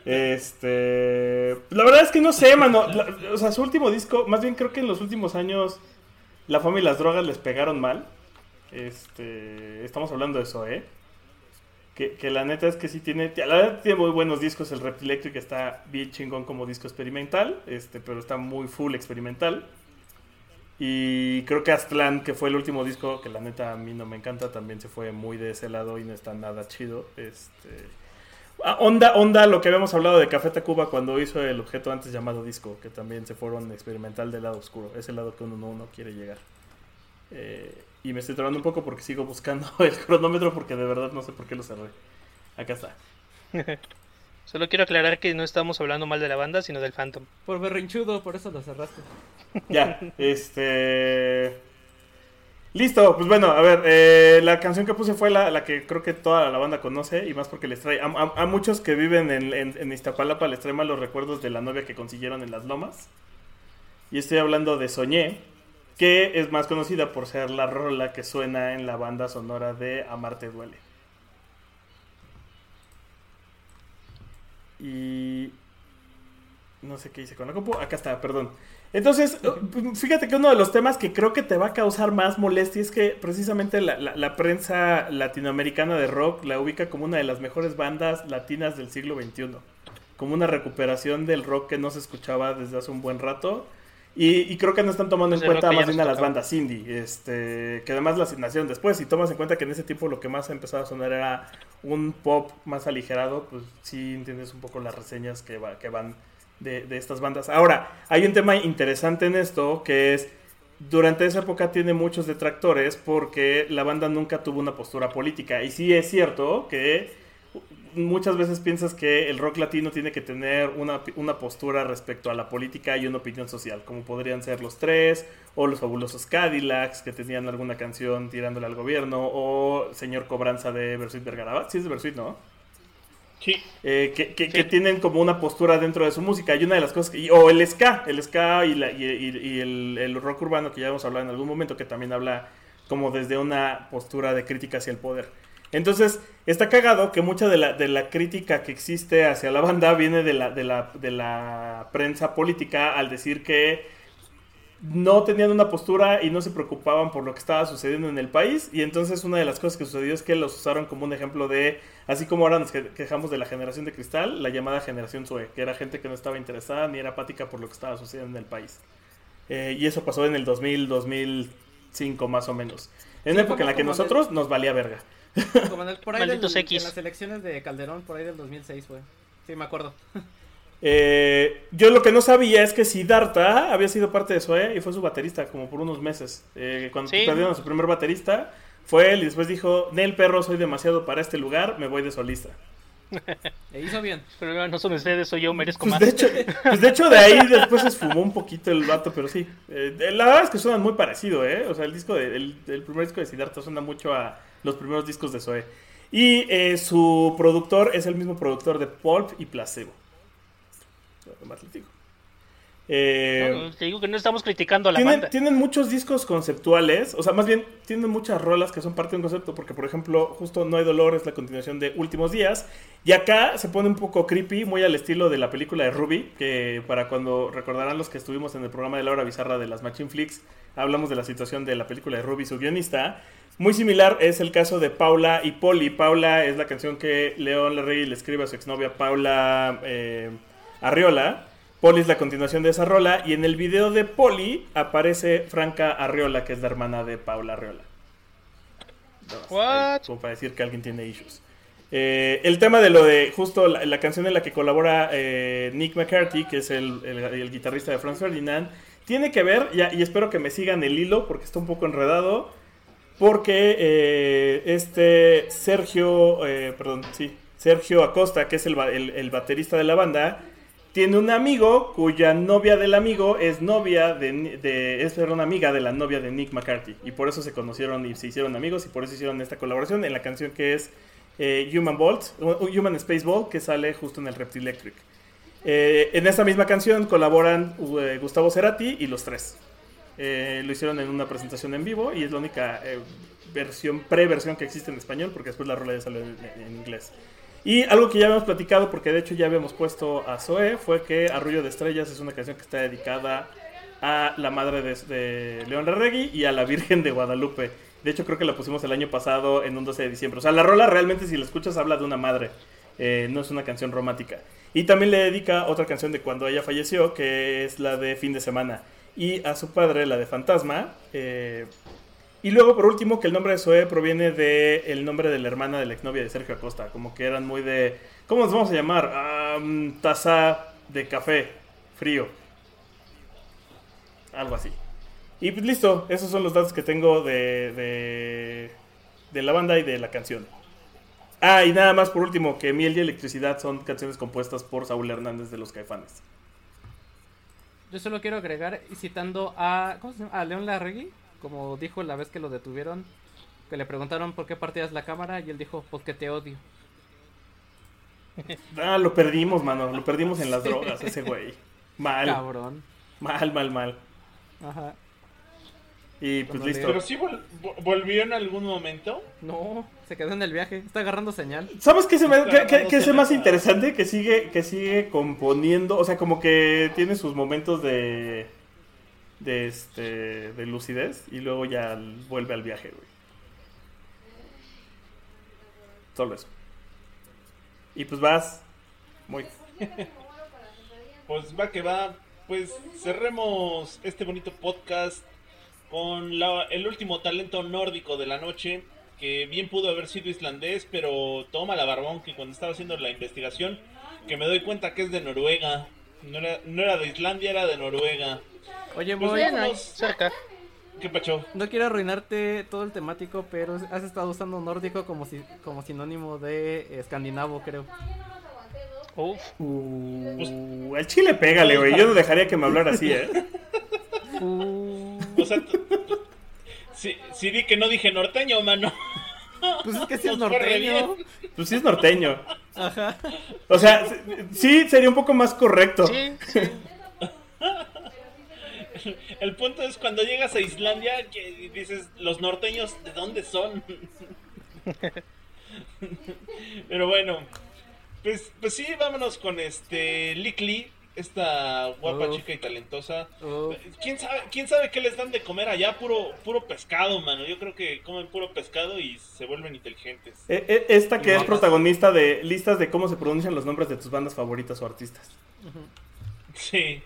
Este. La verdad es que no sé, mano. La- o sea, su último disco, más bien creo que en los últimos años la fama y las drogas les pegaron mal. Este. Estamos hablando de eso, ¿eh? Que, la neta es que sí tiene. La verdad tiene muy buenos discos. El Rap Electric está bien chingón como disco experimental. Este, pero está muy full experimental. Y creo que Aztlán, que fue el último disco, que la neta a mí no me encanta, también se fue muy de ese lado y no está nada chido. Este. Ah, onda, onda, lo que habíamos hablado de Café Tacuba cuando hizo el objeto antes llamado disco, que también se fueron experimental del lado oscuro, ese lado que uno no, no quiere llegar. Eh, y me estoy trabando un poco porque sigo buscando el cronómetro porque de verdad no sé por qué lo cerré. Acá está. Solo quiero aclarar que no estamos hablando mal de la banda, sino del Phantom. Por berrinchudo, por eso lo cerraste. Ya, este... Listo, pues bueno, a ver, eh, la canción que puse fue la, la que creo que toda la banda conoce y más porque les trae, a, a- a muchos que viven en, en, en Iztapalapa les trae malos recuerdos de la novia que consiguieron en las lomas. Y estoy hablando de Soñé, que es más conocida por ser la rola que suena en la banda sonora de Amarte Duele. Y... No sé qué hice con la compu. Acá está, perdón. Entonces, fíjate que uno de los temas que creo que te va a causar más molestia es que precisamente la, la- la prensa latinoamericana de rock la ubica como una de las mejores bandas latinas del siglo XXI. Como una recuperación del rock que no se escuchaba desde hace un buen rato. Y, y creo que no están tomando Pues en rock cuenta más bien a las bandas indie. Este, que además las nacieron después. Si tomas en cuenta que en ese tiempo lo que más ha empezado a sonar era un pop más aligerado, pues sí entiendes un poco las reseñas que, va, que van de, de estas bandas. Ahora, hay un tema interesante en esto que es, durante esa época tiene muchos detractores porque la banda nunca tuvo una postura política. Y sí es cierto que muchas veces piensas que el rock latino tiene que tener una, una postura respecto a la política y una opinión social, como podrían ser los tres, o los fabulosos Cadillacs, que tenían alguna canción tirándole al gobierno, o Señor Cobranza de Bersuit Vergarabat, sí es de Bersuit, ¿no? Sí. Eh, que, que- que tienen como una postura dentro de su música. Y una de las cosas que, o el ska, el ska y, la- y- y- y el, el rock urbano que ya hemos hablado en algún momento, que también habla como desde una postura de crítica hacia el poder. Entonces, está cagado que mucha de la, de la crítica que existe hacia la banda viene de la, de, la, de la prensa política al decir que no tenían una postura y no se preocupaban por lo que estaba sucediendo en el país. Y entonces una de las cosas que sucedió es que los usaron como un ejemplo de, así como ahora nos que- quejamos de la generación de cristal, la llamada generación Sue, que era gente que no estaba interesada ni era apática por lo que estaba sucediendo en el país. Eh, y eso pasó en el 2000, 2005 más o menos. En una época en la que nosotros nos valía verga. Como en el, por ahí del- en las elecciones de Calderón, por ahí del 2006, güey. Sí, me acuerdo. Eh, yo lo que no sabía es que Siddhartha había sido parte de Zoe y fue su baterista como por unos meses. Eh, cuando Sí. perdieron a su primer baterista, fue él y después dijo, Nel perro, soy demasiado para este lugar, me voy de solista. E hizo bien. Pero no son ustedes, soy yo, merezco Pues más. de, hecho, pues de hecho de ahí después se esfumó un poquito el vato, pero sí. Eh, la verdad es que suenan muy parecido, ¿eh? O sea, el disco de- el, el primer disco de Siddhartha suena mucho a los primeros discos de Zoe. Y eh, su productor es el mismo productor de Pulp y Placebo. Más les digo. Eh, No, te digo que no estamos criticando a la tienen, banda. tienen muchos discos conceptuales, o sea, más bien tienen muchas rolas que son parte de un concepto, porque por ejemplo, justo No hay dolor es la continuación de Últimos días, y acá se pone un poco creepy, muy al estilo de la película de Ruby, que para cuando recordarán los que estuvimos en el programa de la hora bizarra de las Machine Flicks, hablamos de la situación de la película de Ruby, su guionista. Muy similar es el caso de Paula y Polly. Paula es la canción que León Larregui le escribe a su exnovia Paula eh, Arriola. Polly es la continuación de esa rola. Y en el video de Polly aparece Franca Arriola, que es la hermana de Paula Arriola. What? ahí, Como para decir que alguien tiene issues. Eh, el tema de lo de justo la, la canción en la que colabora eh, Nick McCarthy, que es el, el- el guitarrista de Franz Ferdinand, tiene que ver, ya- y espero que me sigan el hilo porque está un poco enredado, porque eh, este Sergio, eh, perdón, Sergio Acosta, que es el, ba- el- el baterista de la banda, tiene un amigo cuya novia del amigo es novia de, de es una amiga de la novia de Nick McCarthy y por eso se conocieron y se hicieron amigos y por eso hicieron esta colaboración en la canción que es eh, Human Bolt, Human Space Ball que sale justo en el Reptilectric. En esta misma canción colaboran Gustavo Cerati y los tres. Eh, lo hicieron en una presentación en vivo y es la única eh, versión, pre-versión que existe en español porque después la rola ya salió en, inglés. Y algo que ya habíamos platicado, porque de hecho ya habíamos puesto a Zoe, fue que Arrullo de Estrellas es una canción que está dedicada a la madre de, de León Larregui y a la Virgen de Guadalupe. De hecho, creo que la pusimos el año pasado en un 12 de diciembre. O sea, la rola realmente, si la escuchas, habla de una madre. Eh, no es una canción romántica. Y también le dedica otra canción de cuando ella falleció, que es la de Fin de Semana. Y a su padre, la de Fantasma. eh, y luego, por último, que el nombre de Zoe proviene del el nombre de la hermana de la exnovia de Sergio Acosta. Como que eran muy de. ¿Cómo nos vamos a llamar? Taza de café frío. Algo así. Y pues listo, esos son los datos que tengo de, de, de la banda y de la canción. Ah, y nada más por último, que Miel y Electricidad son canciones compuestas por Saúl Hernández de los Caifanes. Yo solo quiero agregar, citando a, ¿cómo se llama? A León Larregui, como dijo la vez que lo detuvieron, que le preguntaron por qué partías la cámara y él dijo, porque te odio. Ah, lo perdimos, mano. Lo perdimos en las drogas, ese güey. Mal, Cabrón. mal, mal, mal. Ajá. Y pues listo. Pero sí vol- vo- volvió en algún momento. No, se quedó en el viaje, está agarrando señal. ¿Sabes qué se me, qué- qué- qué es más interesante? Que sigue, que sigue componiendo, o sea, como que tiene sus momentos de, de este, de lucidez y luego ya vuelve al viaje, güey. Solo eso. Y pues vas, muy, Pues va que va. Pues cerremos este bonito podcast con la- el último talento nórdico de la noche. Que bien pudo haber sido islandés, pero toma la barbón que cuando estaba haciendo la investigación, que me doy cuenta que es de Noruega. No era, no era de Islandia, era de Noruega. Oye, Pues ahí, cerca. ¿Qué pacho? No quiero arruinarte todo el temático, pero has estado usando nórdico como si, como sinónimo de escandinavo, creo. Uf. Uh, el chile pégale, güey. Yo no dejaría que me hablara así, ¿eh? Uh, sea, sí, sí di que no dije norteño, mano. Pues es que sí es norteño. Pues sí es norteño. Ajá. O sea, sí sería un poco más correcto. sí, sí. El punto es cuando llegas a Islandia que dices, los norteños, ¿de dónde son? Pero bueno, pues, pues sí, vámonos con este Likli, esta guapa Uf. chica y talentosa. Uf. ¿Quién sabe, ¿Quién sabe qué les dan de comer allá? Puro, puro pescado, mano. Yo creo que comen puro pescado y se vuelven inteligentes. E- e- Esta que Y es guapas. protagonista de listas de cómo se pronuncian los nombres de tus bandas favoritas o artistas. Sí,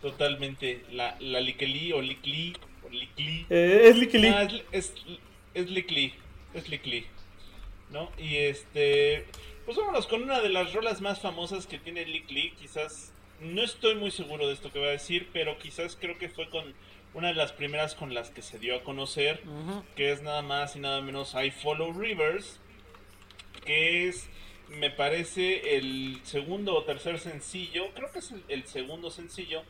totalmente. La, la Likeli o Likli o Likli. Eh, es Licky Lee. Ah, es, es, es Likli, es Likli, ¿no? Y este, pues vámonos con una de las rolas más famosas que tiene Likli, quizás, no estoy muy seguro de esto que voy a decir, pero quizás creo que fue con una de las primeras con las que se dio a conocer, que es nada más y nada menos I Follow Rivers, que es, me parece, el segundo o tercer sencillo, creo que es el, el segundo sencillo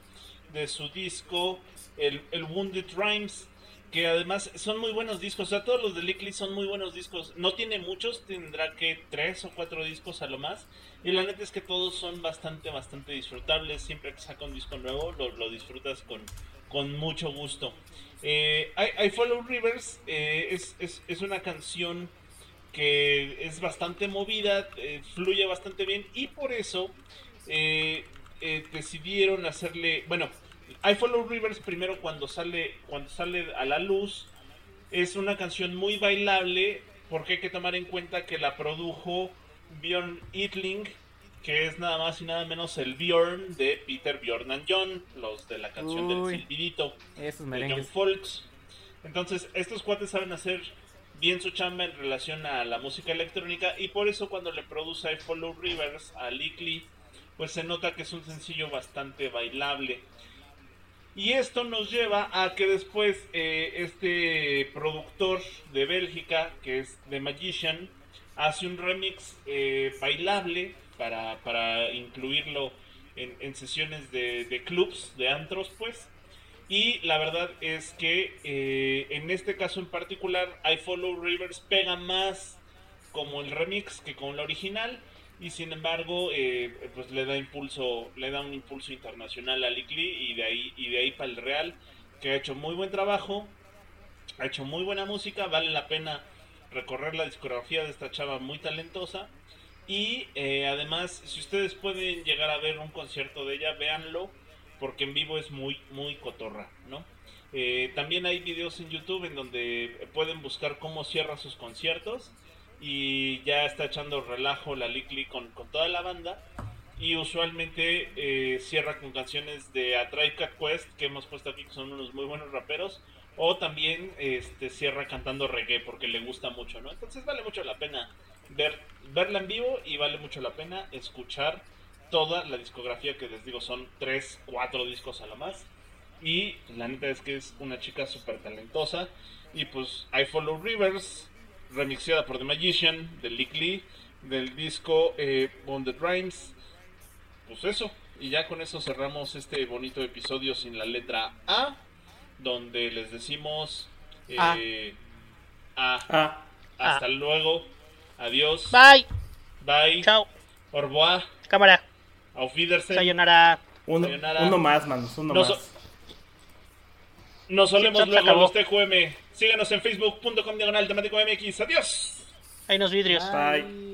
de su disco, el, el Wounded Rhymes, que además son muy buenos discos, o sea, todos los de Lickly son muy buenos discos, no tiene muchos, tendrá que tres o cuatro discos a lo más, y la neta es que todos son bastante, bastante disfrutables, siempre que saca un disco nuevo lo, lo disfrutas con, con mucho gusto. Eh, I, I Follow Rivers eh, es, es, es una canción que es bastante movida, eh, fluye bastante bien. Y por eso eh, decidieron hacerle, bueno, I Follow Rivers primero cuando sale cuando sale a la luz es una canción muy bailable porque hay que tomar en cuenta que la produjo Bjorn Itling que es nada más y nada menos el Bjorn de Peter Bjorn and John, los de la canción Uy. del silbidito Esos de John. Folks. Entonces, estos cuates saben hacer bien su chamba en relación a la música electrónica y por eso cuando le produce I Follow Rivers a Likely, pues se nota que es un sencillo bastante bailable. Y esto nos lleva a que después eh, este productor de Bélgica, que es The Magician, hace un remix eh, bailable para, para incluirlo en, sesiones de, de clubs, de antros, pues. Y la verdad es que eh, en este caso en particular, I Follow Rivers pega más como el remix que con la original. Y sin embargo, eh, pues le da impulso, le da un impulso internacional a Likely y de ahí, y de ahí para el Real, que ha hecho muy buen trabajo, ha hecho muy buena música, vale la pena recorrer la discografía de esta chava muy talentosa. Y eh, además, si ustedes pueden llegar a ver un concierto de ella, véanlo, porque en vivo es muy, muy cotorra, ¿no? Eh, también hay videos en YouTube en donde pueden buscar cómo cierra sus conciertos y ya está echando relajo la Likely con, con toda la banda. Y usualmente eh, cierra con canciones de A Tribe Called Quest, que hemos puesto aquí, que son unos muy buenos raperos. O también este, cierra cantando reggae, porque le gusta mucho, ¿no? Entonces vale mucho la pena ver, verla en vivo y vale mucho la pena escuchar toda la discografía, que les digo son 3, 4 discos a lo más. Y la neta es que es una chica súper talentosa. Y pues I Follow Rivers, remixeada por The Magician, de Lick Lee, del disco eh, Bonded Rhymes. Pues eso, y ya con eso cerramos este bonito episodio sin la letra A, donde les decimos A. eh, A. Hasta luego, adiós, Bye. bye, Chao. au revoir, Cámara. auf Wiedersehen. Sayonara. uno, Sayonara. uno más, manos, uno No más. Nos solemos Sí, luego los TQM. Síganos en facebook.com diagonal temático MX. Adiós. Hay unos vidrios. Bye.